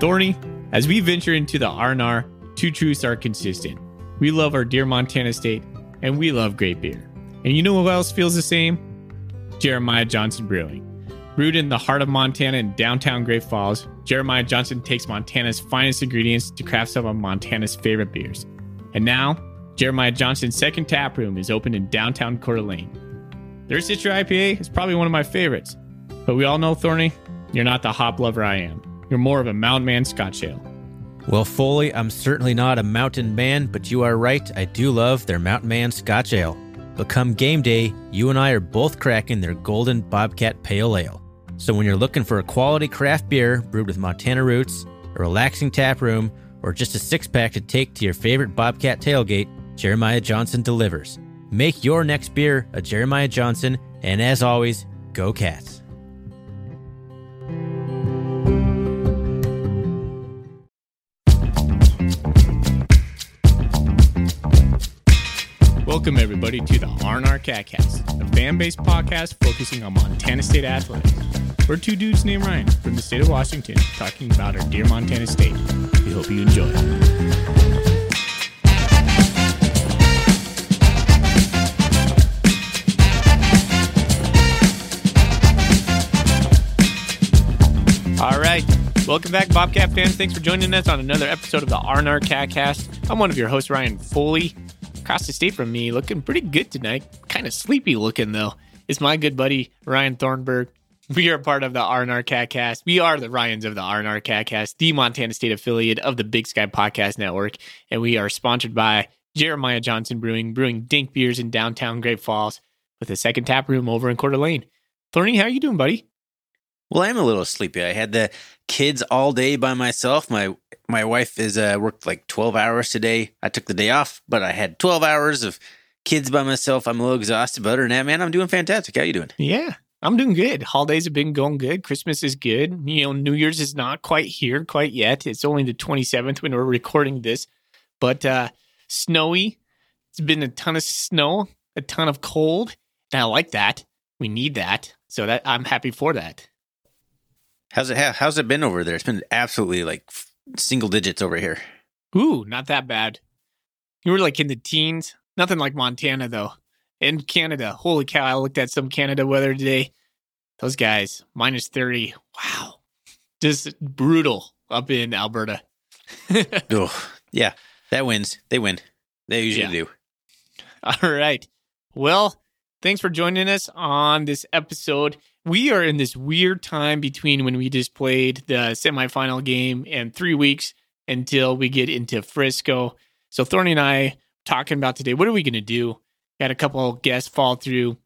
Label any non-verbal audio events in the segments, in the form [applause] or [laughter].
Thorny, as we venture into the R&R, two truths are consistent. We love our dear Montana state, and we love great beer. And you know who else feels the same? Jeremiah Johnson Brewing. Brewed in the heart of Montana in downtown Great Falls, Jeremiah Johnson takes Montana's finest ingredients to craft some of Montana's favorite beers. And now, Jeremiah Johnson's second tap room is open in downtown Coeur d'Alene. Their Citra IPA is probably one of my favorites, but we all know, Thorny, you're not the hop lover I am. You're more of a Mountain Man Scotch Ale. Well, Foley, I'm certainly not a mountain man, but you are right. I do love their Mountain Man Scotch Ale. But come game day, you and I are both cracking their Golden Bobcat Pale Ale. So when you're looking for a quality craft beer brewed with Montana roots, a relaxing tap room, or just a six pack to take to your favorite Bobcat tailgate, Jeremiah Johnson delivers. Make your next beer a Jeremiah Johnson, and as always, go Cats. Welcome, everybody, to the R&R Catcast, a fan-based podcast focusing on Montana State athletics. We're two dudes named Ryan from the state of Washington talking about our dear Montana State. We hope you enjoy. All right. Welcome back, Bobcat fans. Thanks for joining us on another episode of the R&R Catcast. I'm one of your hosts, Ryan Foley. Across the state from me, looking pretty good tonight. Kind of sleepy looking, though. Is my good buddy, Ryan Thornburg. We are part of the R&R Catcast. We are the Ryans of the R&R Catcast, the Montana State affiliate of the Big Sky Podcast Network. And we are sponsored by Jeremiah Johnson Brewing, brewing dink beers in downtown Great Falls with a second tap room over in Coeur d'Alene. Thorny, how are you doing, buddy? Well, I'm a little sleepy. I had the kids all day by myself. My my wife is uh, worked like 12 hours today. I took the day off, but I had 12 hours of kids by myself. I'm a little exhausted, but other than that, man, I'm doing fantastic. How you doing? Yeah, I'm doing good. Holidays have been going good. Christmas is good. You know, New Year's is not quite here quite yet. It's only the 27th when we're recording this, but uh, snowy. It's been a ton of snow, a ton of cold, and I like that. We need that, so that I'm happy for that. How's it? How's it been over there? It's been absolutely like single digits over here. Ooh, not that bad. You were like in the teens. Nothing like Montana though. In Canada, holy cow! I looked at some Canada weather today. Those guys minus thirty. Wow, just brutal up in Alberta. [laughs] oh, yeah, that wins. They win. They usually yeah. do. All right. Well, thanks for joining us on this episode. We are in this weird time between when we just played the semifinal game and three weeks until we get into Frisco. So Thorny and I talking about today. What are we going to do? Got a couple guests fall through.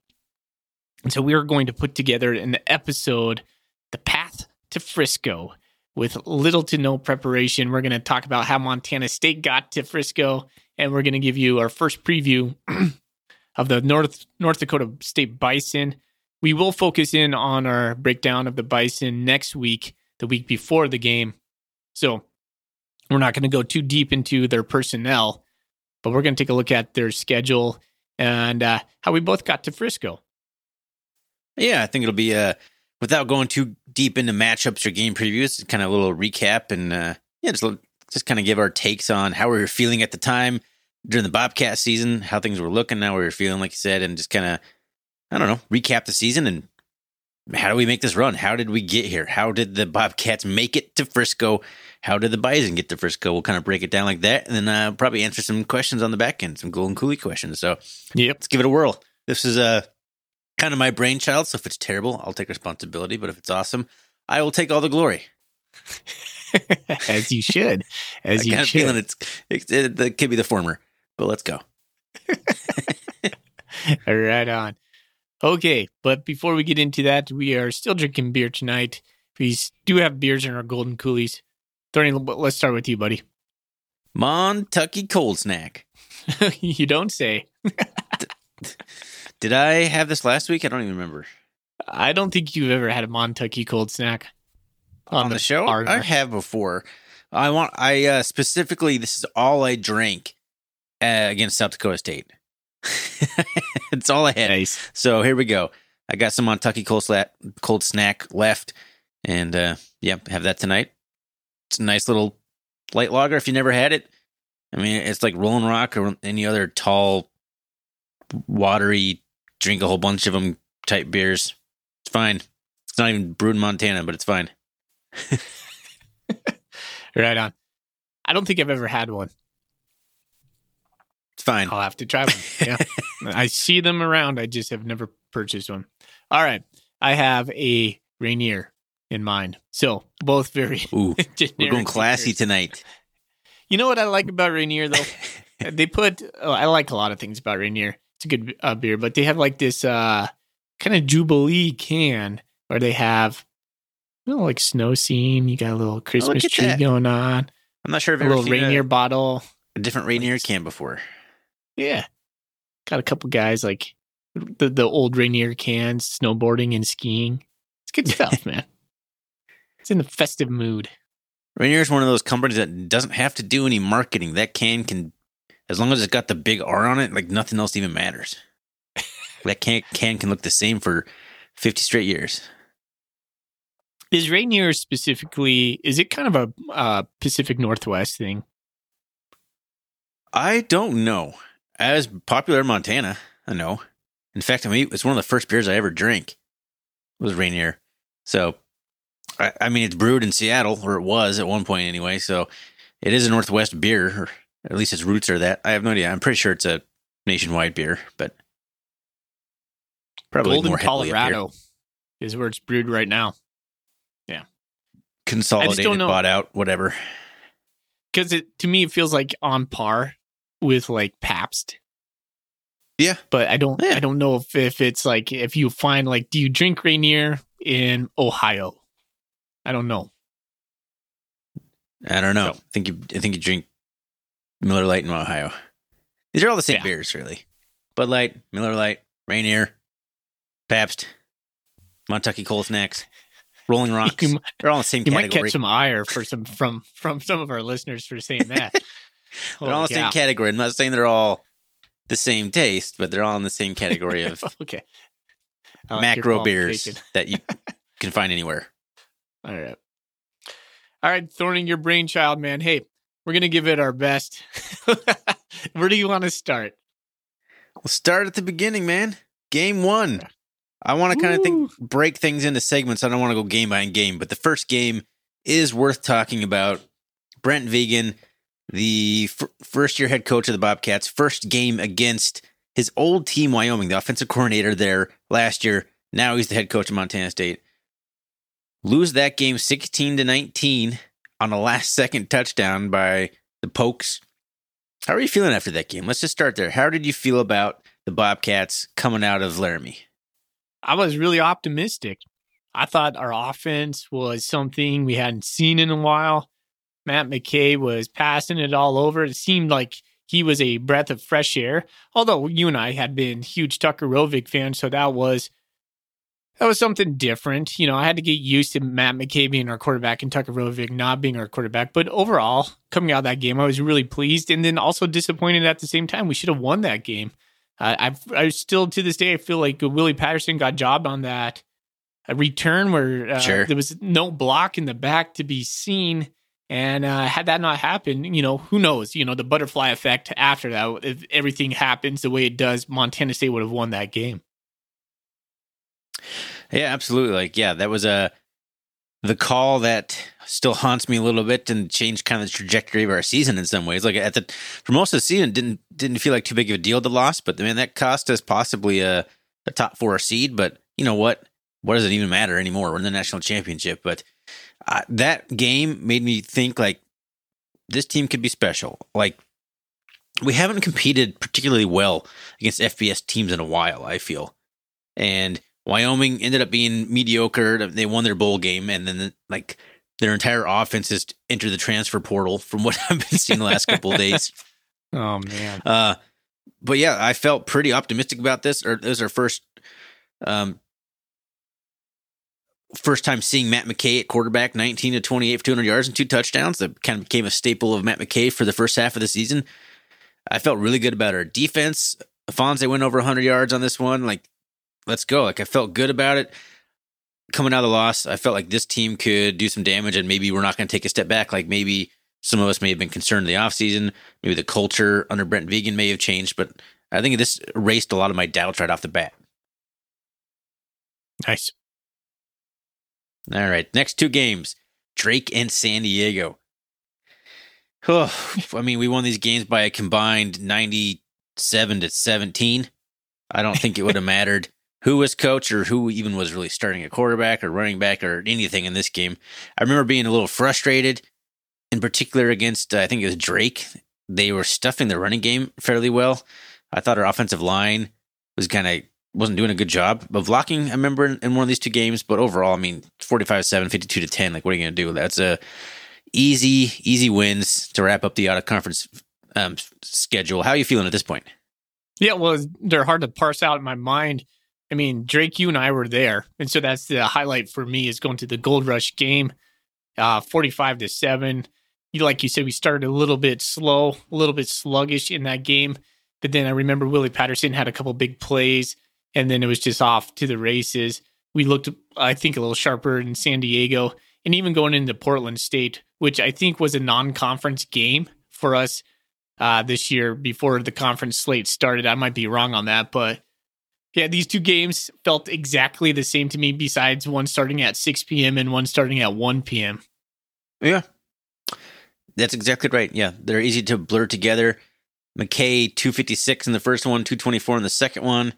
And so we are going to put together an episode, The Path to Frisco, with little to no preparation. We're going to talk about how Montana State got to Frisco, and we're going to give you our first preview [clears throat] of the North North Dakota State Bison. We will focus in on our breakdown of the Bison next week, the week before the game. So we're not going to go too deep into their personnel, but we're going to take a look at their schedule and uh, how we both got to Frisco. Yeah, I think it'll be uh, without going too deep into matchups or game previews, kind of a little recap and uh, yeah, just just kind of give our takes on how we were feeling at the time during the Bobcat season, how things were looking, how we were feeling, like you said, and just kind of I don't know, recap the season and how do we make this run? How did we get here? How did the Bobcats make it to Frisco? How did the Bison get to Frisco? We'll kind of break it down like that, and then uh, probably answer some questions on the back end, some Golden Coulee questions. So, yep, let's give it a whirl. This is uh, kind of my brainchild, so if it's terrible, I'll take responsibility. But if it's awesome, I will take all the glory. [laughs] As you should. As you should. feeling it's it, it, it could be the former, but let's go. [laughs] right on. Okay, but before we get into that, we are still drinking beer tonight. We do have beers in our golden coolies. Thorny, let's start with you, buddy. Montucky Cold Snack. [laughs] you don't say. Did I have this last week? I don't even remember. I don't think you've ever had a Montucky Cold Snack on, on the, the, show. I have before. I want. I uh, specifically. This is all I drank uh, against South Dakota State. [laughs] it's all I had. Nice. So here we go. I got some Montucky cold, slat, cold snack left, and uh, yep, have that tonight. It's a nice little light lager if you never had it. I mean, it's like Rolling Rock or any other tall, watery, drink a whole bunch of them type beers. It's fine. It's not even brewed in Montana, but it's fine. [laughs] right on. I don't think I've ever had one. It's fine. I'll have to try one. Yeah. [laughs] I see them around. I just have never purchased one. All right. I have a Rainier in mind. So both very Ooh, we're [laughs] going classy tonight. You know what I like about Rainier though? [laughs] they put oh, I like a lot of things about Rainier. It's a good uh, beer, but they have like this uh kind of Jubilee can where they have you know like snow scene. You got a little Christmas at tree that. going on. I'm not sure if A little Rainier a, bottle. a different Rainier can before. Yeah. Got a couple guys like the the old Rainier cans, snowboarding and skiing. It's good [laughs] stuff, man. It's in the festive mood. Rainier is one of those companies that doesn't have to do any marketing. That can can, as long as it's got the big R on it, like nothing else even matters. [laughs] that can can can look the same for 50 straight years. Is Rainier specifically? Is it kind of a uh, Pacific Northwest thing? I don't know. As popular in Montana, I know. In fact, I mean, it's one of the first beers I ever drank. It was Rainier. So, I, I mean, it's brewed in Seattle, or it was at one point anyway. So, it is a Northwest beer, or at least its roots are that. I have no idea. I'm pretty sure it's a nationwide beer, but probably Golden more heavily up. Colorado is where it's brewed right now. Yeah, consolidated, bought out, whatever. Because it to me it feels like on par with like Pabst. Yeah. but I don't. Yeah. I don't know if if it's like if you find like, do you drink Rainier in Ohio? I don't know. I don't know. So- I think you. I think you drink Miller Lite in Ohio. These are all the same Yeah. beers, really. Bud Light, Miller Lite, Rainier, Pabst, Montucky Cold Snacks, Rolling [laughs] Rocks. You, They're all in the same you might category. catch some ire for some from from some of our listeners for saying that. [laughs] they're all in the same category. I'm not saying they're all the same taste, but they're all in the same category of [laughs] okay. Like macro beers [laughs] that you can find anywhere. All right. All right, Thorning, your brainchild, man. Hey, we're gonna give it our best. [laughs] Where do you want to start? We'll start at the beginning, man. Game one. I want to kind of think break things into segments. I don't want to go game by game, but the first game is worth talking about. Brent Vigen, the f- first year head coach of the Bobcats, first game against his old team, Wyoming, the offensive coordinator there last year. Now he's the head coach of Montana State. Lose that game 16 to 19 on a last second touchdown by the Pokes. How are you feeling after that game? Let's just start there. How did you feel about the Bobcats coming out of Laramie? I was really optimistic. I thought our offense was something we hadn't seen in a while. Matt McKay was passing it all over. It seemed like he was a breath of fresh air. Although you and I had been huge Tucker Rovig fans, so that was that was something different. You know, I had to get used to Matt McKay being our quarterback and Tucker Rovig not being our quarterback. But overall, coming out of that game, I was really pleased and then also disappointed at the same time. We should have won that game. I, I've, I still to this day I feel like Willie Patterson got jobbed on that a return where uh, Sure. there was no block in the back to be seen. And uh, had that not happened, you know, who knows? You know, the butterfly effect after that, if everything happens the way it does, Montana State would have won that game. Yeah, absolutely. Like, yeah, that was a the call that still haunts me a little bit and changed kind of the trajectory of our season in some ways. Like at the for most of the season, didn't didn't feel like too big of a deal the loss, but man, that cost us possibly a, a top four seed. But you know what? What does it even matter anymore? We're in the national championship. But uh, that game made me think like this team could be special. Like we haven't competed particularly well against FBS teams in a while. I feel, and Wyoming ended up being mediocre. They won their bowl game, and then like their entire offense has entered the transfer portal. From what [laughs] I've been seeing the last couple of days, [laughs] Oh man, uh, but yeah, I felt pretty optimistic about this. Or it was our first, um, first time seeing Matt McKay at quarterback, nineteen to twenty-eight for two hundred yards and two touchdowns. That kind of became a staple of Matt McKay for the first half of the season. I felt really good about our defense. Fonzie went over hundred yards on this one. Like, let's go. Like, I felt good about it. coming out of the loss, I felt like this team could do some damage and maybe we're not going to take a step back. Like maybe some of us may have been concerned in the offseason. Maybe the culture under Brent Vigen may have changed, but I think this erased a lot of my doubts right off the bat. Nice. All right. Next two games Drake and San Diego. Oh, I mean, we won these games by a combined 97 to 17. I don't think it would have [laughs] mattered who was coach or who even was really starting a quarterback or running back or anything in this game. I remember being a little frustrated, in particular against, uh, I think it was Drake. They were stuffing the running game fairly well. I thought our offensive line was kind of wasn't doing a good job of blocking. I remember in, in one of these two games, but overall, I mean, 45 7, 52 to 10. Like, what are you going to do? That's a easy, easy wins to wrap up the out of conference um, schedule. How are you feeling at this point? Yeah, well, they're hard to parse out in my mind. I mean, Drake, you and I were there, and so that's the highlight for me is going to the Gold Rush game, uh, forty-five to seven. You like you said, we started a little bit slow, a little bit sluggish in that game, but then I remember Willie Patterson had a couple big plays, and then it was just off to the races. We looked, I think, a little sharper in San Diego, and even going into Portland State, which I think was a non-conference game for us uh, this year before the conference slate started. I might be wrong on that, but yeah, these two games felt exactly the same to me, besides one starting at 6 p.m. and one starting at 1 p.m. Yeah. That's exactly right. Yeah. They're easy to blur together. McKay, 256 in the first one, 224 in the second one.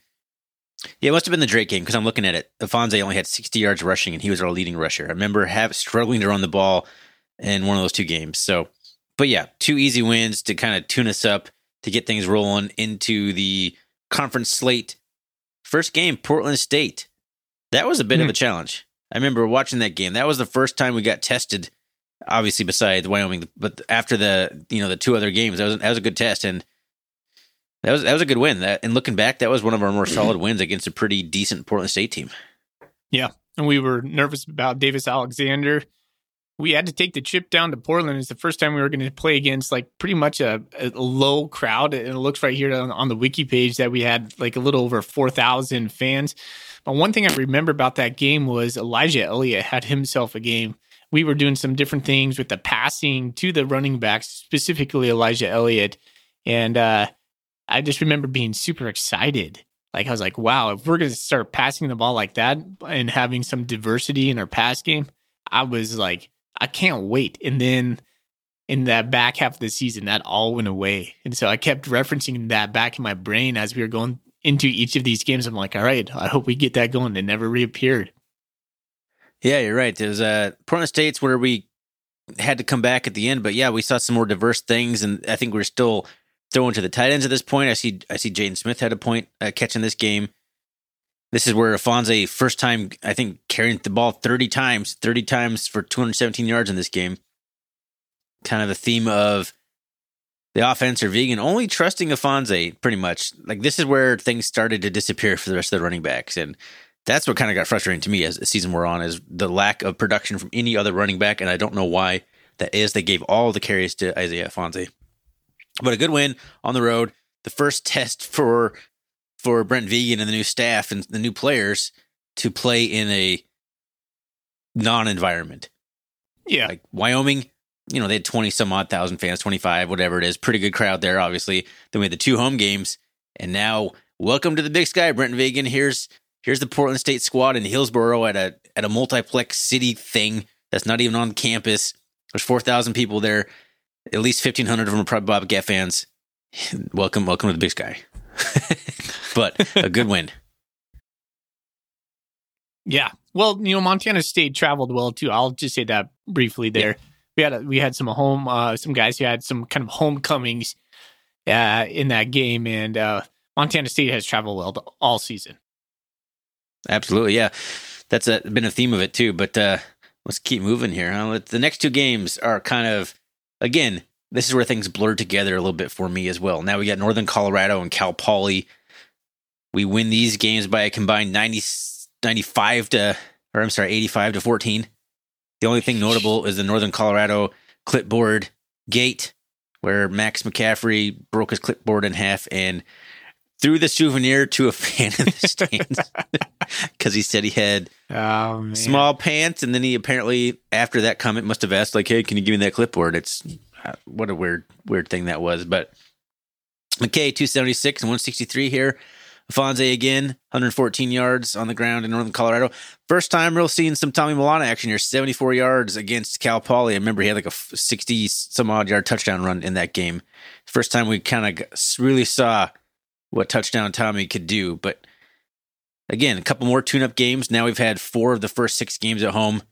Yeah, it must have been the Drake game because I'm looking at it. Ifanse only had 60 yards rushing and he was our leading rusher. I remember have, struggling to run the ball in one of those two games. So, but yeah, two easy wins to kind of tune us up to get things rolling into the conference slate First game, Portland State. That was a bit mm. of hmm. a challenge. I remember watching that game. That was the first time we got tested. Obviously, besides Wyoming, but after the you know the two other games, that was that was a good test, and that was that was a good win. That and looking back, that was one of our more solid wins against a pretty decent Portland State team. Yeah, and we were nervous about Davis Alexander we had to take the trip down to Portland. It's the first time we were going to play against like pretty much a, a low crowd. And it looks right here on, on, the wiki page that we had like a little over 4,000 fans. But one thing I remember about that game was Elijah Elliott had himself a game. We were doing some different things with the passing to the running backs, specifically Elijah Elliott. And uh, I just remember being super excited. Like I was like, wow, if we're going to start passing the ball like that and having some diversity in our pass game, I was like, I can't wait. And then in that back half of the season, that all went away. And so I kept referencing that back in my brain as we were going into each of these games. I'm like, all right, I hope we get that going. It never reappeared. Yeah, you're right. There's uh, Portland State's where we had to come back at the end, but yeah, we saw some more diverse things, and I think we're still throwing to the tight ends at this point. I see, I see, Jaden Smith had a point uh, catching this game. This is where Ifanse first time I think carrying the ball 30 times, 30 times for 217 yards in this game. Kind of the theme of the offense or Vigen only trusting Ifanse pretty much. Like this is where things started to disappear for the rest of the running backs and that's what kind of got frustrating to me as the season we're on is the lack of production from any other running back and I don't know why that is. They gave all the carries to Isaiah Ifanse. But a good win on the road. The first test for for Brent Vigen and the new staff and the new players to play in a non environment. Yeah. Like Wyoming, you know, they had 20 some odd thousand fans, 25, whatever it is. Pretty good crowd there, obviously. Then we had the two home games. And now, welcome to the big sky, Brent Vigen. Here's here's the Portland State squad in Hillsboro at a at a multiplex city thing that's not even on campus. There's 4,000 people there. At least 1,500 of them are probably Bobcat fans. [laughs] welcome, welcome to the big sky. [laughs] but a good win. Yeah. Well, you know, Montana State traveled well too. I'll just say that briefly there. Yeah. We had a, we had some home uh, some guys who had some kind of homecomings uh, in that game, and uh, Montana State has traveled well all season. Absolutely, yeah. That's a, been a theme of it too. But uh, let's keep moving here. Huh? The next two games are kind of again this is where things blur together a little bit for me as well. Now we got Northern Colorado and Cal Poly. We win these games by a combined 90, 95 to, or I'm sorry, 85 to 14. The only thing notable is the Northern Colorado clipboard gate, where Max McCaffrey broke his clipboard in half and threw the souvenir to a fan in the [laughs] stands [laughs] because he said he had Oh man. small pants, and then he apparently after that comment must have asked like, "Hey, can you give me that clipboard?" It's uh, what a weird weird thing that was, but McKay two seventy six and one sixty three here. Ifanse again, 114 yards on the ground in Northern Colorado. First time real seeing some Tommy Mellott action here, 74 yards against Cal Poly. I remember he had like a 60 some odd yard touchdown run in that game. First time we kind of really saw what touchdown Tommy could do. But again, a couple more tune up games. Now we've had four of the first six games at home.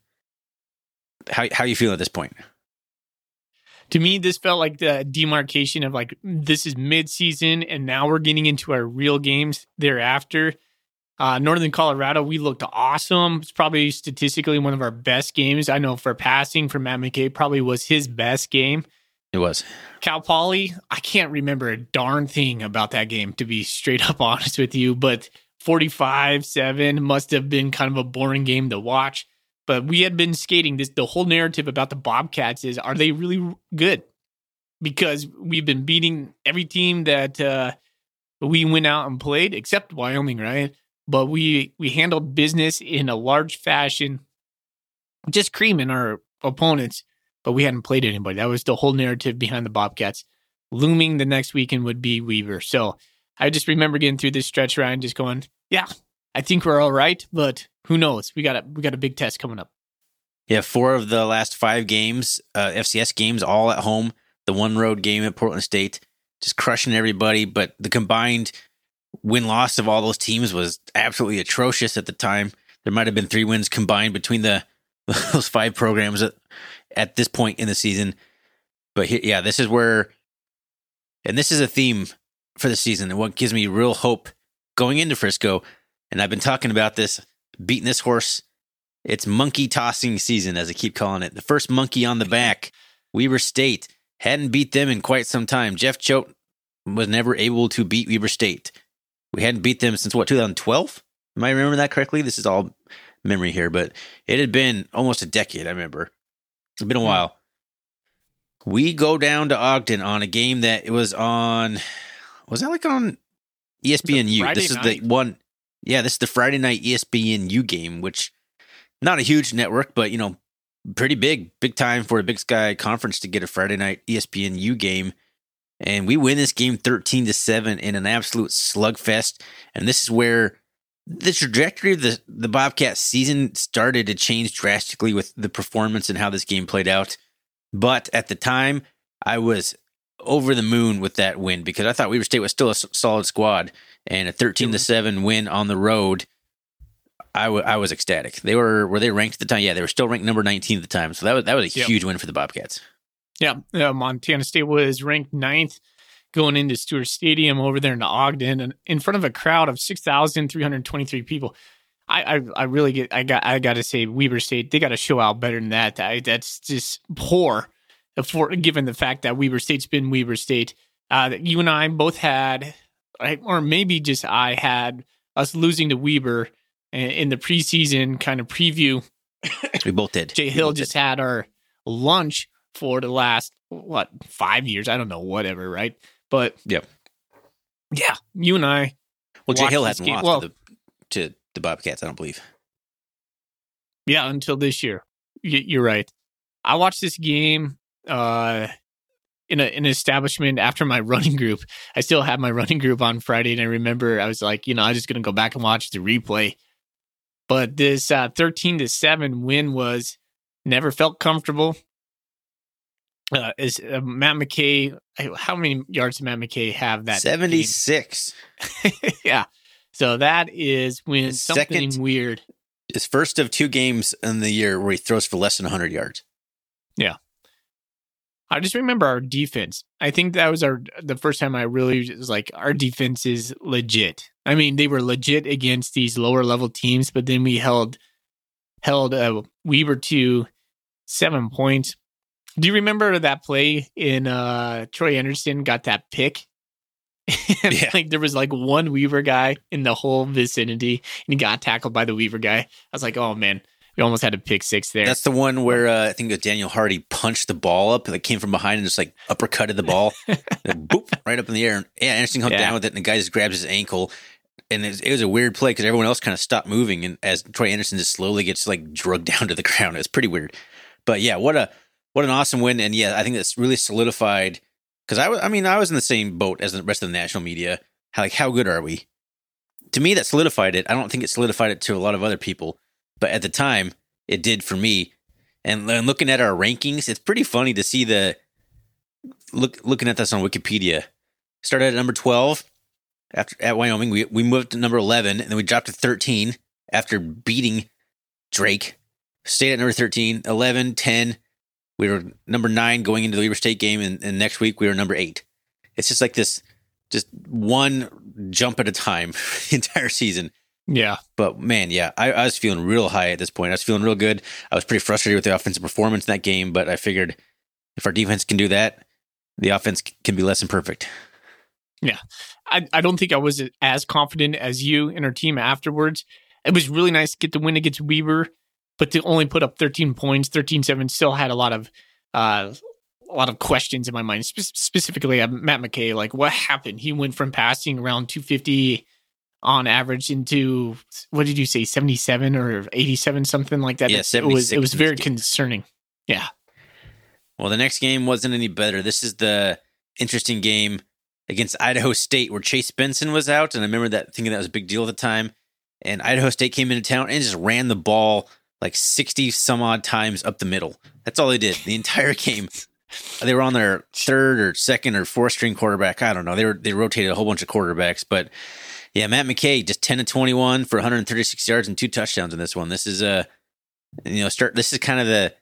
How how you feel at this point? to me, this felt like the demarcation of like this is mid-season, and now we're getting into our real games thereafter. Uh, Northern Colorado, we looked awesome. It's probably statistically one of our best games. I know for passing for Matt McKay, probably was his best game. It was. Cal Poly, I can't remember a darn thing about that game, to be straight up [laughs] honest with you. But 45 7 must have been kind of a boring game to watch. But we had been skating this. The whole narrative about the Bobcats is are they really good? Because we've been beating every team that uh, we went out and played, except Wyoming, right? But we we handled business in a large fashion, just creaming our opponents. But we hadn't played anybody. That was the whole narrative behind the Bobcats. Looming the next weekend would be Weber. So I just remember getting through this stretch and just going, yeah, I think we're all right, but who knows? We got a we got a big test coming up. Yeah, four of the last five games, uh, FCS games, all at home. The one road game at Portland State, just crushing everybody. But the combined win loss of all those teams was absolutely atrocious at the time. There might have been three wins combined between the [laughs] those five programs at, at this point in the season. But yeah, this is where, and this is a theme for the season, and what gives me real hope going into Frisco. And I've been talking about this, beating this horse it's monkey tossing season, as I keep calling it. The first monkey on the back, Weber State. Hadn't beat them in quite some time. Jeff Choate was never able to beat Weber State. We hadn't beat them since what, 2012? Am I remembering that correctly? This is all memory here, but it had been almost a decade, I remember. It's been a while. We go down to Ogden on a game that it was on, was that like on ESPNU? This is night. the one, yeah, this is the Friday night ESPNU game, which not a huge network, but you know, pretty big, big time for a Big Sky conference to get a Friday night ESPNU game. And we win this game 13 to 7 in an absolute slugfest. And this is where the trajectory of the, the Bobcat season started to change drastically with the performance and how this game played out. But at the time, I was over the moon with that win because I thought Weber State was still a solid squad. And a 13 to 7 win on the road I I was ecstatic. They were were they ranked at the time? Yeah, they were still ranked number 19 at the time. So that was that was a Yep. huge win for the Bobcats. Yeah, uh, Montana State was ranked ninth going into Stewart Stadium over there in Ogden, and in front of a crowd of six thousand three hundred twenty-three people. I, I, I really get. I got. I got to say, Weber State. They got to show out better than that. I, that's just poor, for given the fact that Weber State's been Weber State. Uh, that you and I both had, or maybe just I had us losing to Weber in- in the preseason kind of preview. We both did. Jay Hill just did. had our lunch for the last what five years? I don't know, whatever, right? But Yep. yeah, you and I, Well, Jay Hill hasn't lost well- to, the, to the Bobcats, I don't believe. yeah, until this year, Y- you're right. I watched this game uh, in a, an establishment after my [laughs] running group. I still had my running group on Friday, and I remember I was like, you know, I'm just gonna go back and watch the replay. But this uh, 13 to seven win was never felt comfortable. Uh, is uh, Matt McKay? How many yards did Matt McKay have that? 76. [laughs] yeah. So that is when His something second- weird. His first of two games in the year where he throws for less than 100 yards. Yeah. I just remember our defense. I think that was our the first time I really was like, our defense is legit. I mean, they were legit against these lower level teams, but then we held held uh, Weber to seven points. Do you remember that play in uh Troy Anderson got that pick? [laughs] and Yeah. like there was like one Weber guy in the whole vicinity and he got tackled by the Weber guy. I was like, oh man, we almost had a pick six there. That's the one where uh, I think Daniel Hardy punched the ball up that came from behind and just like uppercutted the ball, [laughs] boop, right up in the air. yeah, Anderson hung yeah. down with it, and the guy just grabs his ankle. And it was, it was a weird play because everyone else kind of stopped moving, and as Troy Anderson just slowly gets like drugged [laughs] down to the ground, it's pretty weird. But yeah, what a what an awesome win, and yeah, I think that's really solidified. Because I was, I mean, I was in the same boat as the rest of the national media. How like how good are we? To me, that solidified it. I don't think it solidified it to a lot of other people but at the time it did for me. And, and looking at our rankings, it's pretty funny to see the look looking at this on Wikipedia. Started at number twelve after at Wyoming. We we moved to number eleven, and then we dropped to thirteen after beating Drake. Stayed at number 13, 11, 10. We were number nine going into the Weber State game, and, and next week we were number eight. It's just like this, just one jump at a time [laughs] the entire season. Yeah. But man, yeah, I, I, was feeling real high at this point. I was feeling real good. I was pretty frustrated with the offensive performance in that game, but I figured if our defense can do that, the offense can be less than perfect. Yeah. I, I don't think I was as confident as you and our team afterwards. It was really nice to get the win against Weber, but to only put up 13 points, 13 7 still had a lot of uh, a lot of questions in my mind, Spe- specifically uh, Matt McKay. Like, what happened? He went from passing around 250 on average into what did you say 77 or 87 something like that? Yeah, it was it was very concerning. Yeah. Well the next game wasn't any better. This is the interesting game against idaho state where chase benson was out and i remember that thinking that was a big deal at the time. And idaho state came into town and just ran the ball like 60 some odd times up the middle that's all they did the entire [laughs] game they were on their third or second or fourth string quarterback i don't know they were they rotated a whole bunch of quarterbacks but yeah, Matt McKay just 10 to 21 for 136 yards and two touchdowns in this one. This is a you know, start this is kind of the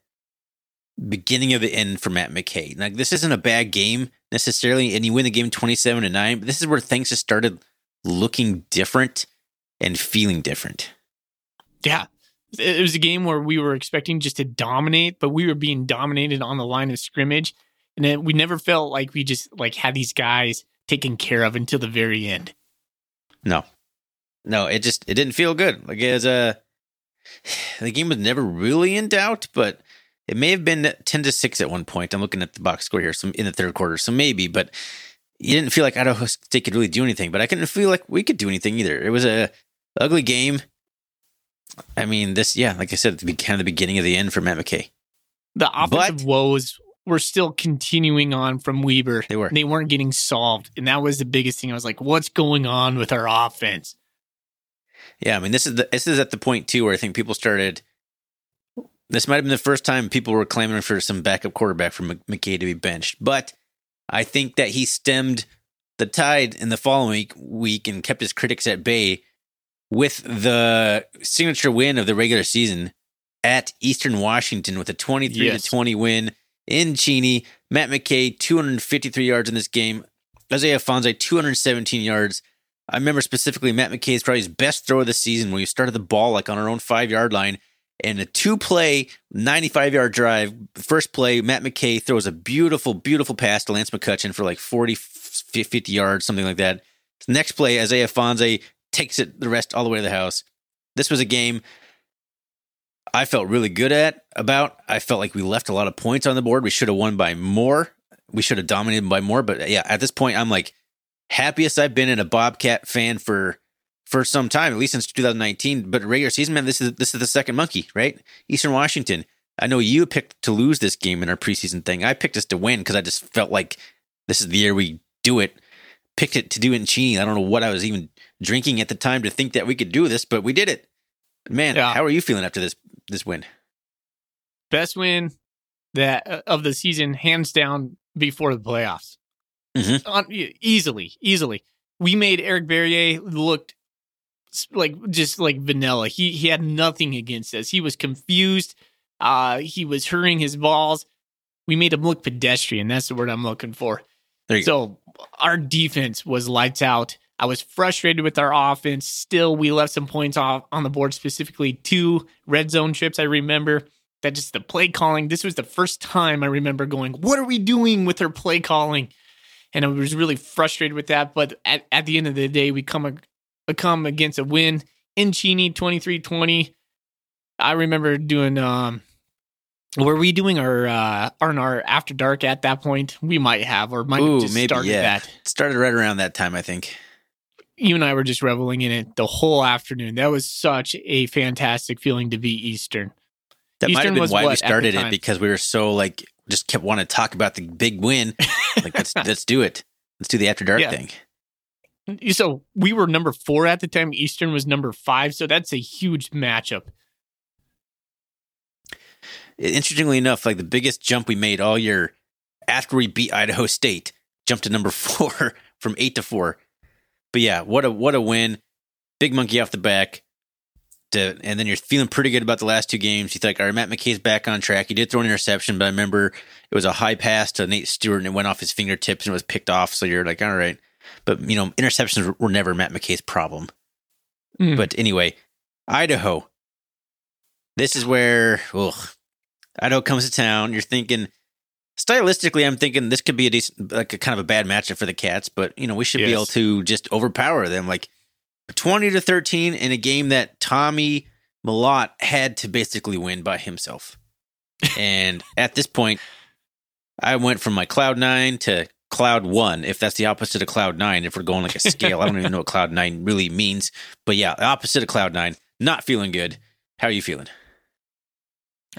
beginning of the end for Matt McKay. Like this isn't a bad game necessarily and you win the game 27 to 9, but this is where things just started looking different and feeling different. Yeah. It was a game where we were expecting just to dominate, but we were being dominated on the line of scrimmage. And then we never felt like we just like had these guys taken care of until the very end. No, no, it just it didn't feel good. Like as a [sighs] the game was never really in doubt, but it may have been ten to six at one point. I'm looking at the box score here, some in the third quarter, so maybe, but you didn't feel like Idaho State could really do anything. But I couldn't feel like we could do anything either. It was a ugly game. I mean, this, yeah, like I said, it's kind of the beginning of the end for Matt McKay. The offensive but, woes were still continuing on from Weber. They were. They weren't getting solved. And that was the biggest thing. I was like, what's going on with our offense? Yeah, I mean, this is the, this is at the point too where I think people started. This might have been the first time people were clamoring for some backup quarterback for McKay to be benched, but I think that he stemmed the tide in the following week and kept his critics at bay with the signature win of the regular season at Eastern Washington with a 23 yes. to 20 win in Cheney. Matt McKay, 253 yards in this game. Isaiah Ifanse, 217 yards. I remember specifically Matt McKay's probably his best throw of the season where he started the ball like on our own five yard line and a two play, 95 yard drive. First play, Matt McKay throws a beautiful, beautiful pass to Lance McCutcheon for like 40, 50 yards, something like that. Next play, Isaiah Ifanse takes it the rest all the way to the house. This was a game I felt really good at about. I felt like we left a lot of points on the board. We should have won by more. We should have dominated by more. But yeah, at this point, I'm like happiest I've been in a Bobcat fan for for some time, at least since 2019. But regular season, man, this is this is the second monkey, right? Eastern Washington. I know you picked to lose this game in our preseason thing. I picked us to win because I just felt like this is the year we do it. Picked it to do it in Cheney. I don't know what I was even drinking at the time to think that we could do this, but we did it. Man, yeah. how are you feeling after this this win? Best win that uh, of the season, hands down, before the playoffs. Mm-hmm. easily, easily. We made Eric Barriere looked like just like vanilla. He he had nothing against us. He was confused. Uh, he was hurrying his balls. We made him look pedestrian. That's the word I'm looking for. so go. Our defense was lights out. I was frustrated with our offense. Still, we left some points off on the board, specifically two red zone trips. I remember that just the play calling. This was the first time I remember going, What are we doing with our play calling? And I was really frustrated with that. But at, at the end of the day, we come, a, come against a win in Cheney 23 20. I remember doing. um Were we doing our uh on our after dark at that point? We might have, or might Ooh, have just maybe, started yeah. that. It started right around that time, I think. You and I were just reveling in it the whole afternoon. That was such a fantastic feeling to be Eastern. That might have Eastern been why what we started it because we were so like just kept wanting to talk about the big win. Like let's [laughs] let's do it. Let's do the after dark Yeah. thing. So we were number four at the time. Eastern was number five. So that's a huge matchup. Interestingly enough, like the biggest jump we made all year after we beat Idaho State, jumped to number [laughs] four from eight to four. But yeah, what a what a win! Big monkey off the back. To, and then you're feeling pretty good about the last two games. You think, all right, Matt McKay's back on track. He did throw an interception, but I remember it was a high pass to Nate Stewart and it went off his fingertips and it was picked off. So you're like, all right. But, you know, interceptions were never Matt McKay's problem. Mm. But anyway, Idaho. This is where ugh, Idaho comes to town. You're thinking stylistically, I'm thinking this could be a decent, like a kind of a bad matchup for the Cats, but you know we should be able to just overpower them, like twenty to thirteen in a game that Tommy Mellott had to basically win by himself. and at this point, I went from my cloud nine to cloud one, if that's the opposite of cloud nine. If we're going like a scale, I don't even know what cloud nine really means. But yeah, opposite of cloud nine. Not feeling good. How are you feeling?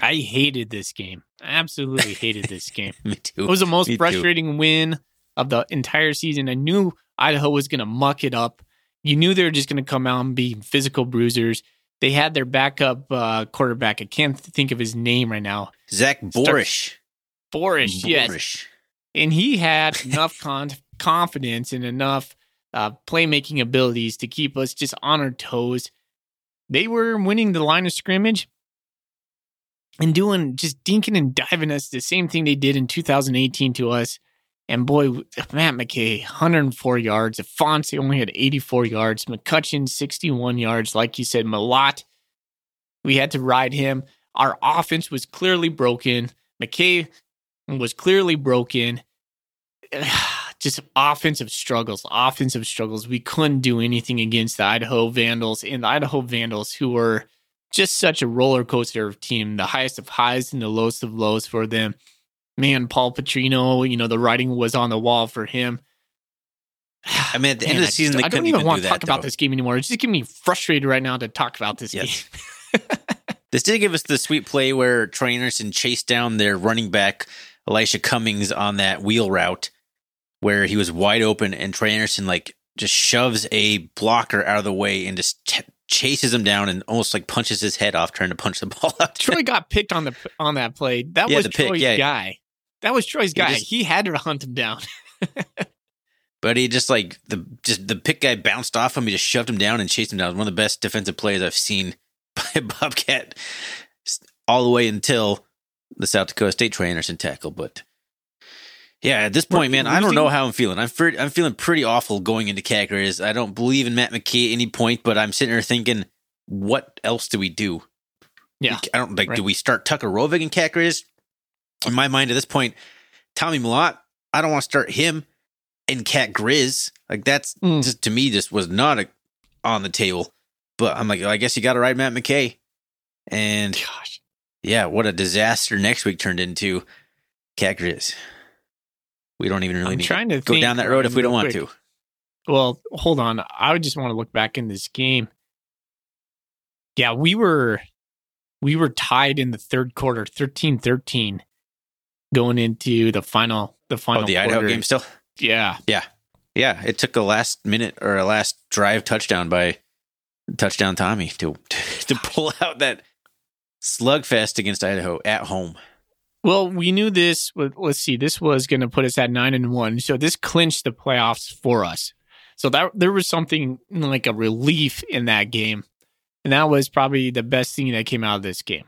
I hated this game. I absolutely hated this [laughs] game. Me too. It was the most Me too. frustrating win of the entire season. I knew Idaho was going to muck it up. You knew they were just going to come out and be physical bruisers. They had their backup uh, quarterback. I can't think of his name right now. Zach Borisch. Borisch, yes. Borisch. And he had [laughs] enough con- confidence and enough uh, playmaking abilities to keep us just on our toes. They were winning the line of scrimmage and doing just dinking and diving us the same thing they did in 2018 to us. And boy, Matt McKay, 104 yards. Fonse only had 84 yards. McCutcheon, 61 yards. Like you said, Mellott, we had to ride him. Our offense was clearly broken. McKay was clearly broken. [sighs] Just offensive struggles, offensive struggles. We couldn't do anything against the Idaho Vandals and the Idaho Vandals, who were just such a roller coaster of team, the highest of highs and the lowest of lows for them. Man, Paul Petrino, you know, the writing was on the wall for him. I mean, at the [sighs] end of the I season, just- they I don't even even want to that. talk about though. this game anymore. It's just getting me frustrated right now to talk about this Yes. game. [laughs] This did give us the sweet play where Trey Anderson chased down their running back, Elisha Cummings, on that wheel route where he was wide open and Trey Anderson like just shoves a blocker out of the way and just ch- chases him down and almost like punches his head off trying to punch the [laughs] ball out. Troy got picked on the on that play. That Yeah, was the pick, Troy's yeah. guy. That was Troy's He guy. just- he had to [laughs] hunt him down. [laughs] But he just like the just the pick guy bounced off him. He just shoved him down and chased him down. One of the best defensive plays I've seen by Bobcat all the way until the South Dakota State Trey Anderson tackle. But yeah, at this point, man, I don't know how I'm feeling. I'm fe- I'm feeling pretty awful going into Cat Grizz. I don't believe in Matt McKay at any point, but I'm sitting there thinking, what else do we do? Yeah, I don't like. right. Do we start Tucker Rovig in Cat Grizz? In my mind, at this point, Tommy Mellott, I don't want to start him in Cat Grizz. Like that's Mm. just to me just was not a, on the table. But I'm like, I guess you got to ride Matt McKay. And Gosh. yeah, what a disaster next week turned into. Cat Grizz. We don't even really I'm need trying to to go down that road if we don't want quick. to. Well, hold on. I would just want to look back in this game. Yeah, we were we were tied in the third quarter, 13-13 going into the final the oh, final Oh, the Idaho game still. Yeah. Yeah. Yeah, it took a last minute or a last drive touchdown by touchdown Tommy to [laughs] to pull out that slugfest against Idaho at home. Well, we knew this. was- Let's see, this was going to put us at nine and one, so this clinched the playoffs for us. So that there was something like a relief in that game, and that was probably the best thing that came out of this game.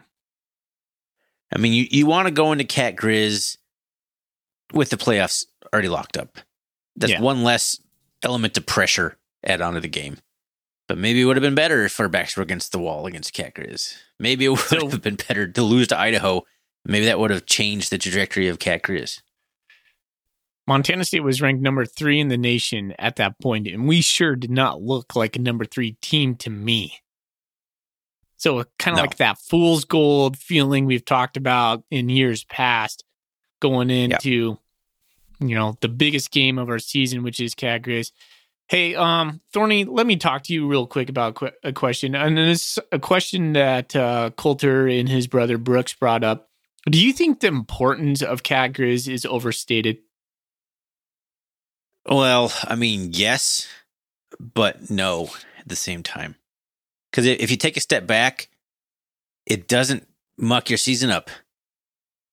I mean, you, you want to go into Cat Grizz with the playoffs already locked up. That's Yeah. one less element of pressure add onto the game. But maybe it would have been better if our backs were against the wall against Cat Grizz. Maybe it would So- have been better to lose to Idaho. Maybe that would have changed the trajectory of Cat Grizz. Montana State was ranked number three in the nation at that point, and we sure did not look like a number three team to me. So kind of No. like that fool's gold feeling we've talked about in years past, going into you know the biggest game of our season, which is Cat Grizz. Hey, um, Thorny, let me talk to you real quick about a question, and this a question that uh, Coulter and his brother Brooks brought up. Do you think the importance of Cat Grizz is overstated? Well, I mean, yes, but no at the same time. Because if you take a step back, it doesn't muck your season up.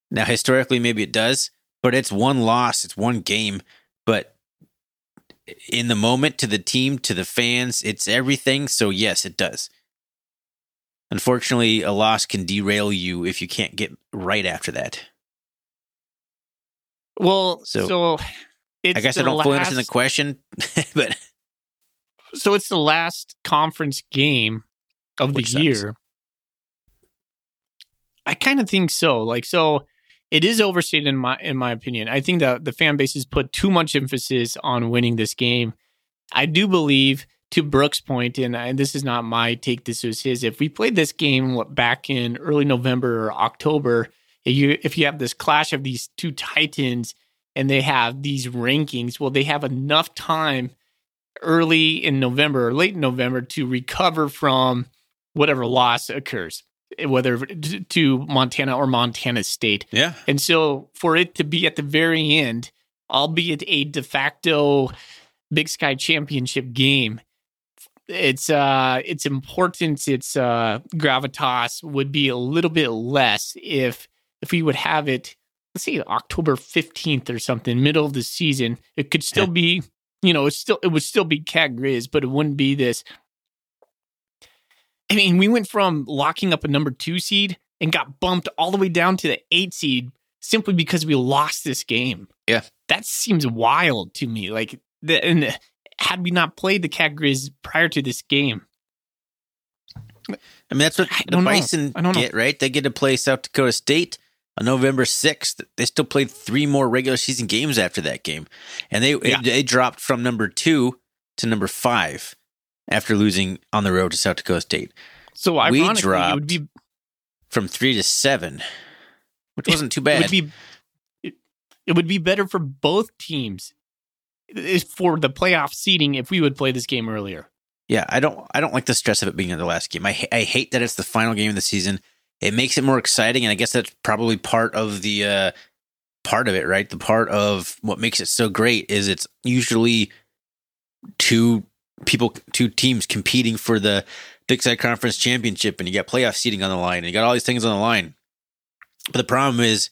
Now, historically, maybe it does, but it's one loss, it's one game. But in the moment, to the team, to the fans, it's everything. So, yes, it does. Unfortunately, a loss can derail you if you can't get right after that. Well, So, so, it's I guess I don't fully understand the question, [laughs] but so it's the last conference game of Which the sucks. year. I kind of think so. Like so it is overstated in my in my opinion. I think that the fan base has put too much emphasis on winning this game. I do believe to Brooks' point, and, and this is not my take, this was his. If we played this game what, back in early November or October, if you if you have this clash of these two titans and they have these rankings, well, they have enough time early in November or late in November to recover from whatever loss occurs, whether to Montana or Montana State. yeah. And so for it to be at the very end, albeit a de facto Big Sky Championship game, it's uh its importance, its uh gravitas would be a little bit less if if we would have it, let's say October 15th or something, middle of the season. It could still be, you know, it's still it would still be Cat Grizz, but it wouldn't be this. I mean, we went from locking up a number two seed and got bumped all the way down to the eight seed simply because we lost this game. Yeah. That seems wild to me. Like, the, and had we not played the Cat Grizz prior to this game, I mean, that's what I the. Bison know. get, right? They get to play South Dakota State on November 6th. They still played three more regular season games after that game. And they, Yeah. they dropped from number two to number five after losing on the road to South Dakota State so We it dropped would be from three to seven, which wasn't too it bad. would be it, it would be better for both teams if- for the playoff seeding if we would play this game earlier. Yeah, I don't I don't like the stress of it being the last game. I I hate that it's the final game of the season. It makes it more exciting, and I guess that's probably part of the uh, part of it, right? The part of what makes it so great is it's usually two people, two teams competing for the Big Sky Conference championship, and you got playoff seating on the line, and you got all these things on the line. But the problem is